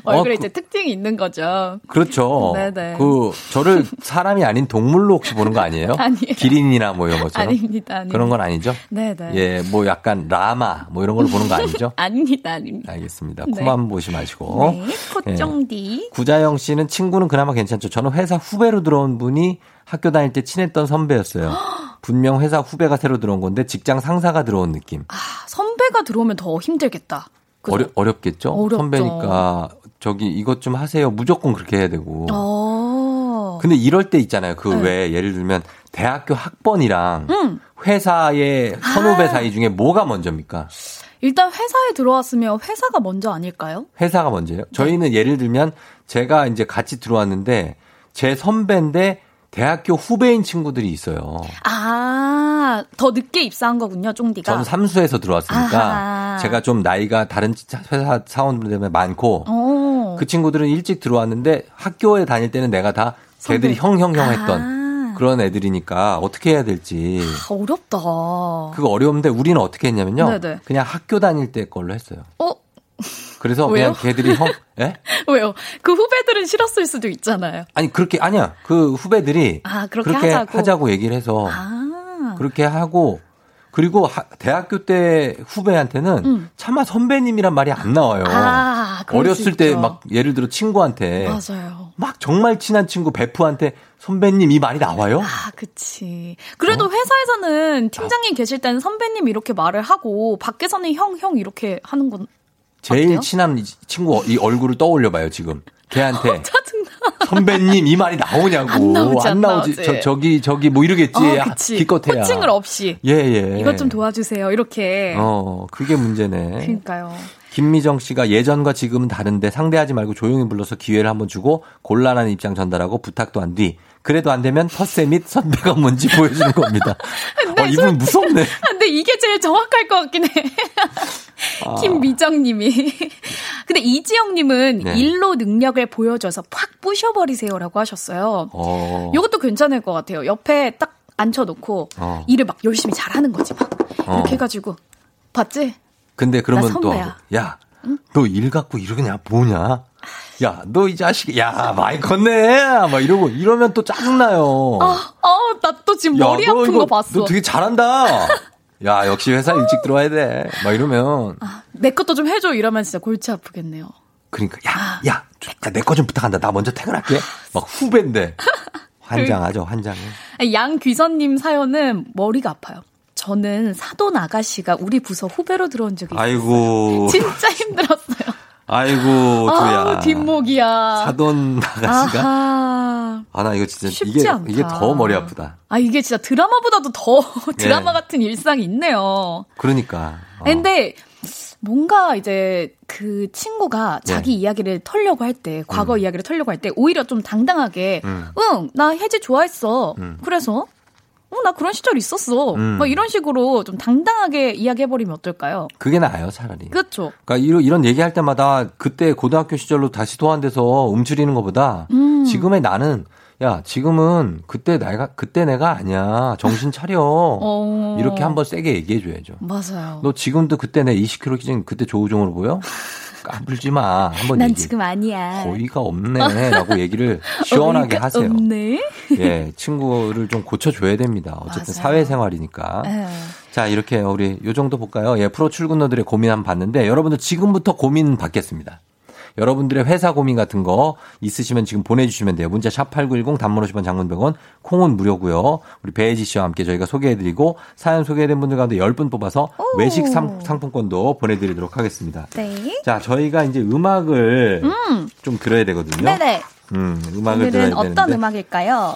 얼굴에 어, 이제 특징이 있는 거죠. 그렇죠. 네네. 그 저를 사람이 아닌 동물로 혹시 보는 거 아니에요? 아니에요. 기린이나 뭐 이런 것처럼 아닙니다, 아닙니다. 그런 건 아니죠? 네네. 예, 뭐 약간 라마 뭐 이런 걸로 보는 거 아니죠? 아닙니다, 아닙니다. 알겠습니다. 네. 코만 보시 마시고. 네, 예. 코쫑디. 구자영 씨는 친구는 그나마 괜찮죠. 저는 회사 후배로 들어온 분이 학교 다닐 때 친했던 선배였어요. 분명 회사 후배가 새로 들어온 건데 직장 상사가 들어온 느낌. 아, 선배가 들어오면 더 힘들겠다. 그죠? 어려, 어렵겠죠? 어렵죠. 선배니까 저기 이것 좀 하세요. 무조건 그렇게 해야 되고. 어. 근데 이럴 때 있잖아요. 그 네. 왜 예를 들면 대학교 학번이랑 음. 회사의 선후배 아. 사이 중에 뭐가 먼저입니까? 일단 회사에 들어왔으면 회사가 먼저 아닐까요? 회사가 먼저예요. 저희는 예를 들면 제가 이제 같이 들어왔는데 제 선배인데 대학교 후배인 친구들이 있어요. 아, 더 늦게 입사한 거군요, 쫑디가. 저는 삼수에서 들어왔으니까 아하. 제가 좀 나이가 다른 회사 사원들 때문에 많고 어. 어. 그 친구들은 일찍 들어왔는데 학교에 다닐 때는 내가 다 걔들이 선배. 형형형 했던 아. 그런 애들이니까 어떻게 해야 될지. 아, 어렵다. 그거 어려운데 우리는 어떻게 했냐면요. 네네. 그냥 학교 다닐 때 걸로 했어요. 어? 그래서 왜요? 그냥 걔들이 형, 예? 왜요? 그 후배들은 싫었을 수도 있잖아요. 아니 그렇게 아니야. 그 후배들이 아, 그렇게 하자고? 얘기를 해서 아. 그렇게 하고 그리고 하- 대학교 때 후배한테는 음. 차마 선배님이란 말이 안 나와요. 아, 어렸을 때. 막 예를 들어 친구한테 맞아요. 막 정말 친한 친구 베프한테 선배님 이 말이 나와요? 아, 그치. 그래도 회사에서는 팀장님 계실 때는 선배님 이렇게 말을 하고, 밖에서는 형, 형 이렇게 하는 건. 제일 어때요? 친한 이 친구 이 얼굴을 떠올려 봐요, 지금. 걔한테. 선배님 이 말이 나오냐고. 안 나오지, 안 나오지. 나오지. 저, 저기 저기 뭐 이러겠지. 어, 그치. 기껏해야. 코칭을 없이. 예, 예. 이것 좀 도와주세요. 이렇게. 어, 그게 문제네. 그러니까요. 김미정 씨가 예전과 지금은 다른데 상대하지 말고 조용히 불러서 기회를 한번 주고 곤란한 입장 전달하고 부탁도 한 뒤 그래도 안 되면 텃세 및 선배가 뭔지 보여주는 겁니다. 어, 이분 무섭네. 아, 근데 이게 제일 정확할 것 같긴 해. 아. 김미정님이. 근데 이지영님은 네. 일로 능력을 보여줘서 팍 부셔버리세요라고 하셨어요. 어. 이것도 괜찮을 것 같아요. 옆에 딱 앉혀놓고 어. 일을 막 열심히 잘하는 거지 막 어. 이렇게 해가지고 봤지? 근데 그러면 나또 선배야. 야, 너일 갖고 이러냐 뭐냐? 야, 너 이 자식, 야, 많이 컸네. 막 이러고 이러면 또 짜증나요. 아, 아, 나 또 지금 야, 머리 너 아픈 이거- 거 봤어. 너 되게 잘한다. 야, 역시 회사 일찍 들어와야 돼. 막 이러면 내 것도 좀 해줘 이러면 진짜 골치 아프겠네요. 그러니까 야, 야, 내 거 좀 부탁한다. 나 먼저 퇴근할게. 막 후배인데 환장하죠, 환장해. 아니, 양귀선님 사연은 머리가 아파요. 저는 사돈 아가씨가 우리 부서 후배로 들어온 적이 있어요. 아이고, 진짜 힘들었어요. 아이고, 두야. 아, 뒷목이야. 사돈 아가씨가. 아, 나 이거 진짜 쉽지 이게 않다. 이게 더 머리 아프다. 아, 이게 진짜 드라마보다도 더 드라마 예. 같은 일상이 있네요. 그러니까. 어. 근데 뭔가 이제 그 친구가 네. 자기 이야기를 털려고 할 때, 과거 이야기를 털려고 할 때 오히려 좀 당당하게 음. 응, 나 혜지 좋아했어. 음. 그래서 어, 나 그런 시절 있었어. 음. 뭐 이런 식으로 좀 당당하게 이야기해버리면 어떨까요? 그게 나아요, 차라리. 그렇죠. 그러니까 이런, 이런 얘기할 때마다 그때 고등학교 시절로 다시 도안돼서 움츠리는 것보다 음. 지금의 나는 야 지금은 그때 내가 그때 내가 아니야 정신 차려 어. 이렇게 한번 세게 얘기해 줘야죠. 맞아요. 너 지금도 그때 내 20kg 기준 그때 조우종으로 보여? 까불지 마. 한번 난 얘기. 지금 아니야. 거의가 없네라고 얘기를 시원하게 하세요. 없네. 예, 친구를 좀 고쳐줘야 됩니다. 어쨌든 맞아요. 사회생활이니까. 에. 자, 이렇게 우리 요 정도 볼까요? 예, 프로 출근러들의 고민 한번 봤는데 여러분들 지금부터 고민 받겠습니다. 여러분들의 회사 고민 같은 거 있으시면 지금 보내주시면 돼요. 문자 샵 8910 단문 50원 장문 100원 콩은 무료고요. 우리 배혜지 씨와 함께 저희가 소개해드리고 사연 소개된 분들 가운데 10분 뽑아서 외식 상, 상품권도 보내드리도록 하겠습니다. 네. 자, 저희가 이제 음악을 음. 좀 들어야 되거든요. 네네. 음, 음악을 들어야 오늘은 되는데. 어떤 음악일까요?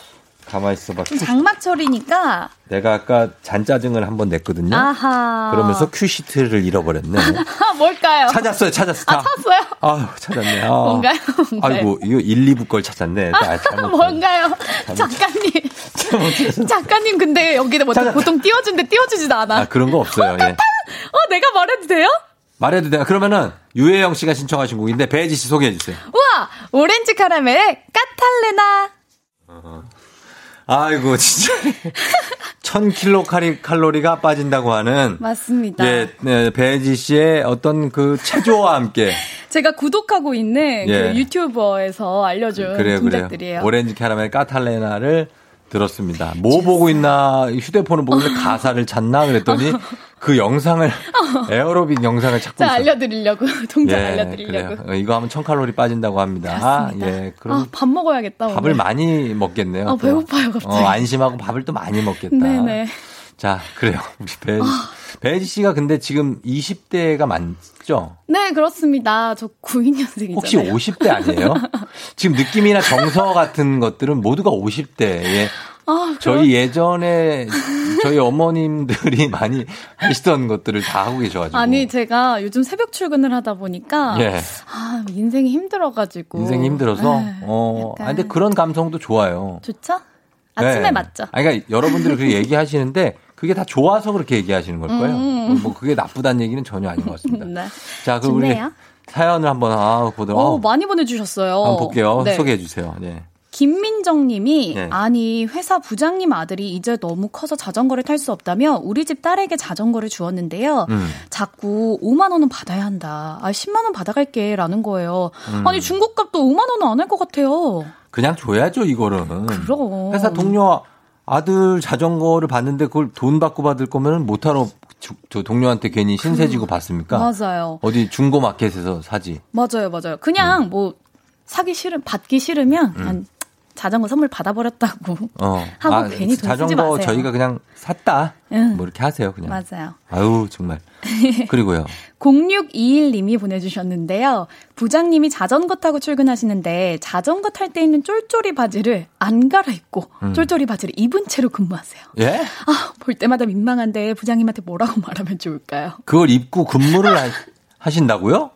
가만히 있어봐. 좀 장마철이니까. 내가 아까 잔짜증을 한번 냈거든요. 아하. 그러면서 큐시트를 잃어버렸네. 아, 뭘까요? 찾았어요, 찾았어. 아, 다. 찾았어요? 아유, 찾았네. 아. 뭔가요? 뭔가요? 아이고, 이거 1, 2부 걸 찾았네. 아. 뭔가요? 작가님. 작가님, 근데 여기다 뭐 보통 띄워준데 띄워주지도 않아. 아, 그런 거 없어요. 예. 어, 내가 말해도 돼요? 말해도 돼요. 그러면은 유혜영 씨가 신청하신 곡인데 배지 씨 소개해 주세요. 우와! 오렌지 카라멜의 까탈레나. 아이고, 진짜. 1000킬로 칼리, 칼로리가 빠진다고 하는 맞습니다. 예, 네, 배지 씨의 어떤 그 체조와 함께 제가 구독하고 있는 예. 그 유튜버에서 알려준 그래요, 그래요. 동작들이에요. 오렌지 캐러멜 까탈레나를 들었습니다. 뭐 보고 있나 휴대폰을 보고 있는데 가사를 찾나 그랬더니 그 영상을 에어로빅 영상을 찾고 자, 있어요. 알려드리려고. 동작 알려드리려고. 그래요. 어, 이거 하면 1000칼로리 빠진다고 합니다. 맞습니다. 예, 그럼 아, 밥 먹어야겠다. 밥을 오늘. 많이 먹겠네요. 아, 또. 배고파요, 갑자기. 어, 안심하고 밥을 또 많이 먹겠다. 네네. 자, 그래요. 우리 배지, 아. 배지 씨가 근데 지금 20대가 많죠? 네, 그렇습니다. 저 92년생이잖아요. 혹시 50대 아니에요? 지금 느낌이나 정서 같은 것들은 모두가 50대에 아, 저희 예전에 저희 어머님들이 많이 하시던 것들을 다 하고 계셔가지고 아니, 제가 요즘 새벽 출근을 하다 보니까. 예. 아, 인생이 힘들어가지고. 인생이 힘들어서 네, 어. 아, 근데 그런 감성도 좋아요. 좋죠? 아침에 네. 맞죠? 아니, 그러니까 여러분들이 그렇게 얘기하시는데 그게 다 좋아서 그렇게 얘기하시는 걸 거예요. 음. 뭐 그게 나쁘다는 얘기는 전혀 아닌 것 같습니다. 네. 자, 그럼 우리. 사연을 한번 아, 보도록 어, 많이 보내주셨어요. 한번 볼게요. 네. 소개해 주세요. 네. 김민정 님이 네. 아니 회사 부장님 아들이 이제 너무 커서 자전거를 탈 수 없다며 우리 집 딸에게 자전거를 주었는데요. 음. 자꾸 5만 원은 받아야 한다. 아 10만 원 받아갈게라는 거예요. 음. 아니 중고값도 5만 원은 안 할 것 같아요. 그냥 줘야죠, 이거는. 그럼. 회사 동료 아들 자전거를 받는데 그걸 돈 받고 받을 거면 못하러 주- 저 동료한테 괜히 신세 지고 받습니까? 맞아요. 어디 중고 마켓에서 사지. 맞아요, 맞아요. 그냥 음. 뭐 사기 싫은 받기 싫으면 그냥 자전거 선물 받아버렸다고. 어. 하고 괜히 돈 쓰지 자전거 마세요. 저희가 그냥 샀다. 응. 뭐 이렇게 하세요, 그냥. 맞아요. 아유, 정말. 그리고요. 0621님이 보내주셨는데요. 부장님이 자전거 타고 출근하시는데 자전거 탈 때 입는 쫄쫄이 바지를 안 갈아입고 음. 쫄쫄이 바지를 입은 채로 근무하세요. 예? 아, 볼 때마다 민망한데 부장님한테 뭐라고 말하면 좋을까요? 그걸 입고 근무를 하, 하신다고요?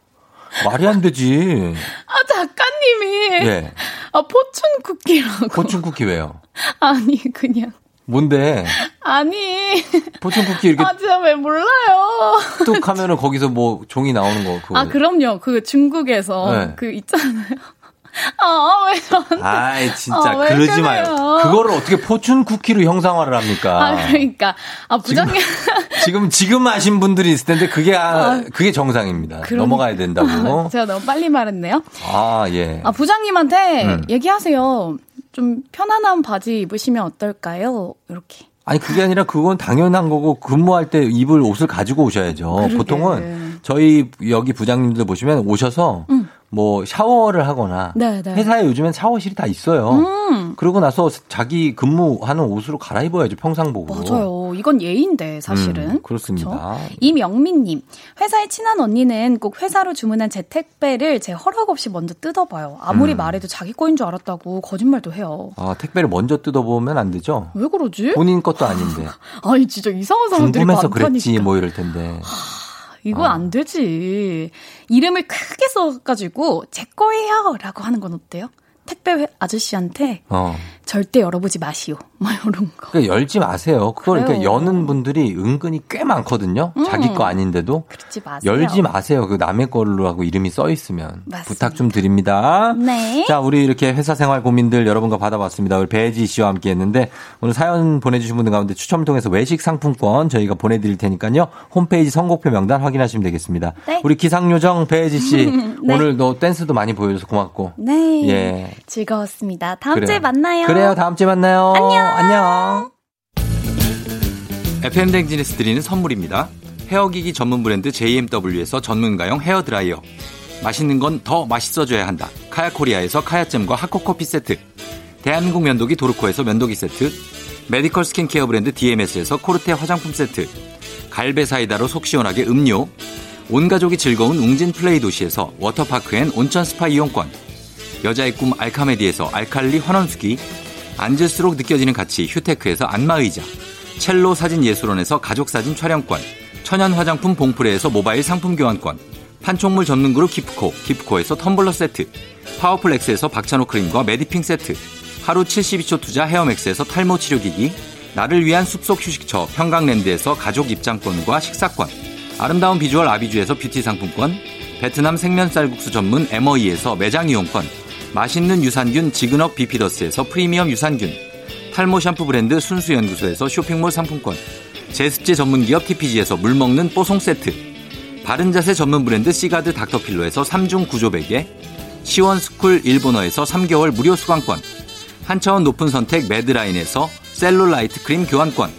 말이 안 되지. 아, 작가님이 예. 아, 포춘 쿠키라고. 포춘 쿠키 왜요? 아니, 그냥. 뭔데? 아니. 포춘 쿠키 이렇게 아, 진짜 왜 몰라요? 뚝 하면은 거기서 뭐 종이 나오는 거. 그거. 아, 그럼요. 그 중국에서 네. 그 있잖아요. 아, 왜 저한테. 아이, 진짜, 아, 왜 그러지? 마요. 그거를 어떻게 포춘 쿠키로 형상화를 합니까? 아, 그러니까. 아, 부장님. 지금, 지금 아신 분들이 있을 텐데, 그게, 아, 그게 정상입니다. 그러니까. 넘어가야 된다고. 제가 너무 빨리 말했네요. 아, 예. 아, 부장님한테 음. 얘기하세요. 좀 편안한 바지 입으시면 어떨까요? 이렇게. 아니, 그게 아니라 그건 당연한 거고, 근무할 때 입을 옷을 가지고 오셔야죠. 그러게. 보통은 저희 여기 부장님들 보시면 오셔서 음. 뭐 샤워를 하거나 네, 네. 회사에 요즘엔 샤워실이 다 있어요. 음. 그러고 나서 자기 근무하는 옷으로 갈아입어야죠, 평상복으로. 맞아요. 이건 예인데, 사실은. 음, 그렇습니다. 임영민님, 회사에 친한 언니는 꼭 회사로 주문한 제 택배를 제 허락 없이 먼저 뜯어봐요. 아무리 음. 말해도 자기 거인 줄 알았다고 거짓말도 해요. 아, 택배를 먼저 뜯어보면 안 되죠? 왜 그러지? 본인 것도 아닌데. 아니, 진짜 이상한 사람들이 궁금해서 많다니까. 그랬지, 뭐 이럴 텐데. 이거 안 되지. 이름을 크게 써가지고 제 거예요 라고 하는 건 어때요? 택배 회- 아저씨한테 어. 절대 열어보지 마시오. 막 이런 거. 그러니까 열지 마세요. 그걸. 그러니까 여는 분들이 은근히 꽤 많거든요. 음. 자기 거 아닌데도. 그러지 마세요. 열지 마세요. 그 남의 걸로 하고 이름이 써 있으면. 맞습니다. 부탁 좀 드립니다. 네. 자, 우리 이렇게 회사 생활 고민들 여러분과 받아봤습니다. 우리 배지 씨와 함께 했는데 오늘 사연 보내주신 분들 가운데 추첨을 통해서 외식 상품권 저희가 보내드릴 테니까요. 홈페이지 선곡표 명단 확인하시면 되겠습니다. 네. 우리 기상요정 배지 씨 네. 오늘 너 댄스도 많이 보여줘서 고맙고. 네. 예. 즐거웠습니다. 다음 그래요. 주에 만나요. 그래 요. 다음 주에 만나요. 안녕. 안녕. FM 댕진에서 드리는 선물입니다. 헤어기기 전문 브랜드 JMW에서 전문가용 헤어드라이어. 맛있는 건 더 맛있어져야 한다. 카야코리아에서 카야잼과 하코커피 세트. 대한민국 면도기 도르코에서 면도기 세트. medical 스킨케어 브랜드 DMS에서 코르테 화장품 세트. 갈배 사이다로 속 시원하게 음료. 온 가족이 즐거운 웅진 플레이 도시에서 워터파크 and 온천 스파 이용권. 여자의 꿈 알카메디에서 알칼리 환원수기. 앉을수록 느껴지는 가치 휴테크에서 안마의자. 첼로 사진 예술원에서 가족사진 촬영권. 천연 화장품 봉프레에서 모바일 상품 교환권. 판촉물 전문 그룹 기프코, 기프코에서 텀블러 세트. 파워풀 엑스에서 박찬호 크림과 메디핑 세트. 하루 72초 투자 헤어맥스에서 탈모 치료기기. 나를 위한 숲속 휴식처 평강랜드에서 가족 입장권과 식사권. 아름다운 비주얼 아비주에서 뷰티 상품권. 베트남 생면 쌀국수 전문 에머이에서 매장 이용권. 맛있는 유산균 지그넉 비피더스에서 프리미엄 유산균. 탈모 샴푸 브랜드 순수연구소에서 쇼핑몰 상품권. 제습제 전문기업 TPG에서 물먹는 뽀송 세트. 바른자세 전문 브랜드 시가드 닥터필로에서 3중 구조베개. 시원스쿨 일본어에서 3개월 무료 수강권. 한차원 높은 선택 매드라인에서 셀룰라이트 크림 교환권.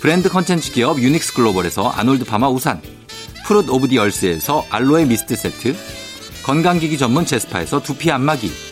브랜드 컨텐츠 기업 유닉스 글로벌에서 아놀드 파마 우산. Fruit of the Earth에서 알로에 미스트 세트. 건강기기 전문 제스파에서 두피 안마기.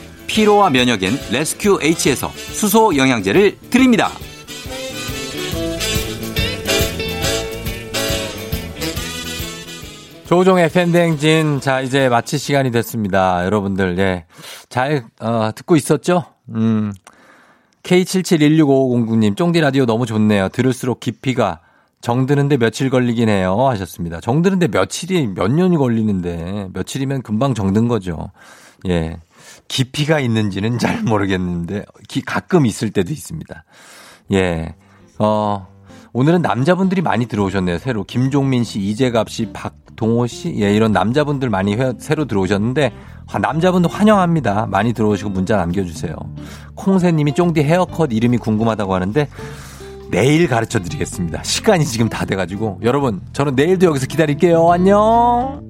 피로와 면역엔 레스큐 H에서 수소 영양제를 드립니다. 조종의 팬댕진. 자, 이제 마칠 시간이 됐습니다. 여러분들, 예. 잘, 어, 듣고 있었죠? 음. K77165509님, 쫑디 라디오 너무 좋네요. 들을수록 깊이가 정드는데 며칠 걸리긴 해요. 하셨습니다. 정드는데 며칠이, 몇 년이 걸리는데, 며칠이면 금방 정든 거죠. 예. 깊이가 있는지는 잘 모르겠는데, 기- 가끔 있을 때도 있습니다. 예. 어, 오늘은 남자분들이 많이 들어오셨네요. 새로. 김종민 씨, 이재갑 씨, 박동호 씨. 예, 이런 남자분들 많이 회- 새로 들어오셨는데, 아, 남자분들 환영합니다. 많이 들어오시고 문자 남겨주세요. 콩새님이 쫑디 헤어컷 이름이 궁금하다고 하는데, 내일 가르쳐 드리겠습니다. 시간이 지금 다 돼가지고. 여러분, 저는 내일도 여기서 기다릴게요. 안녕!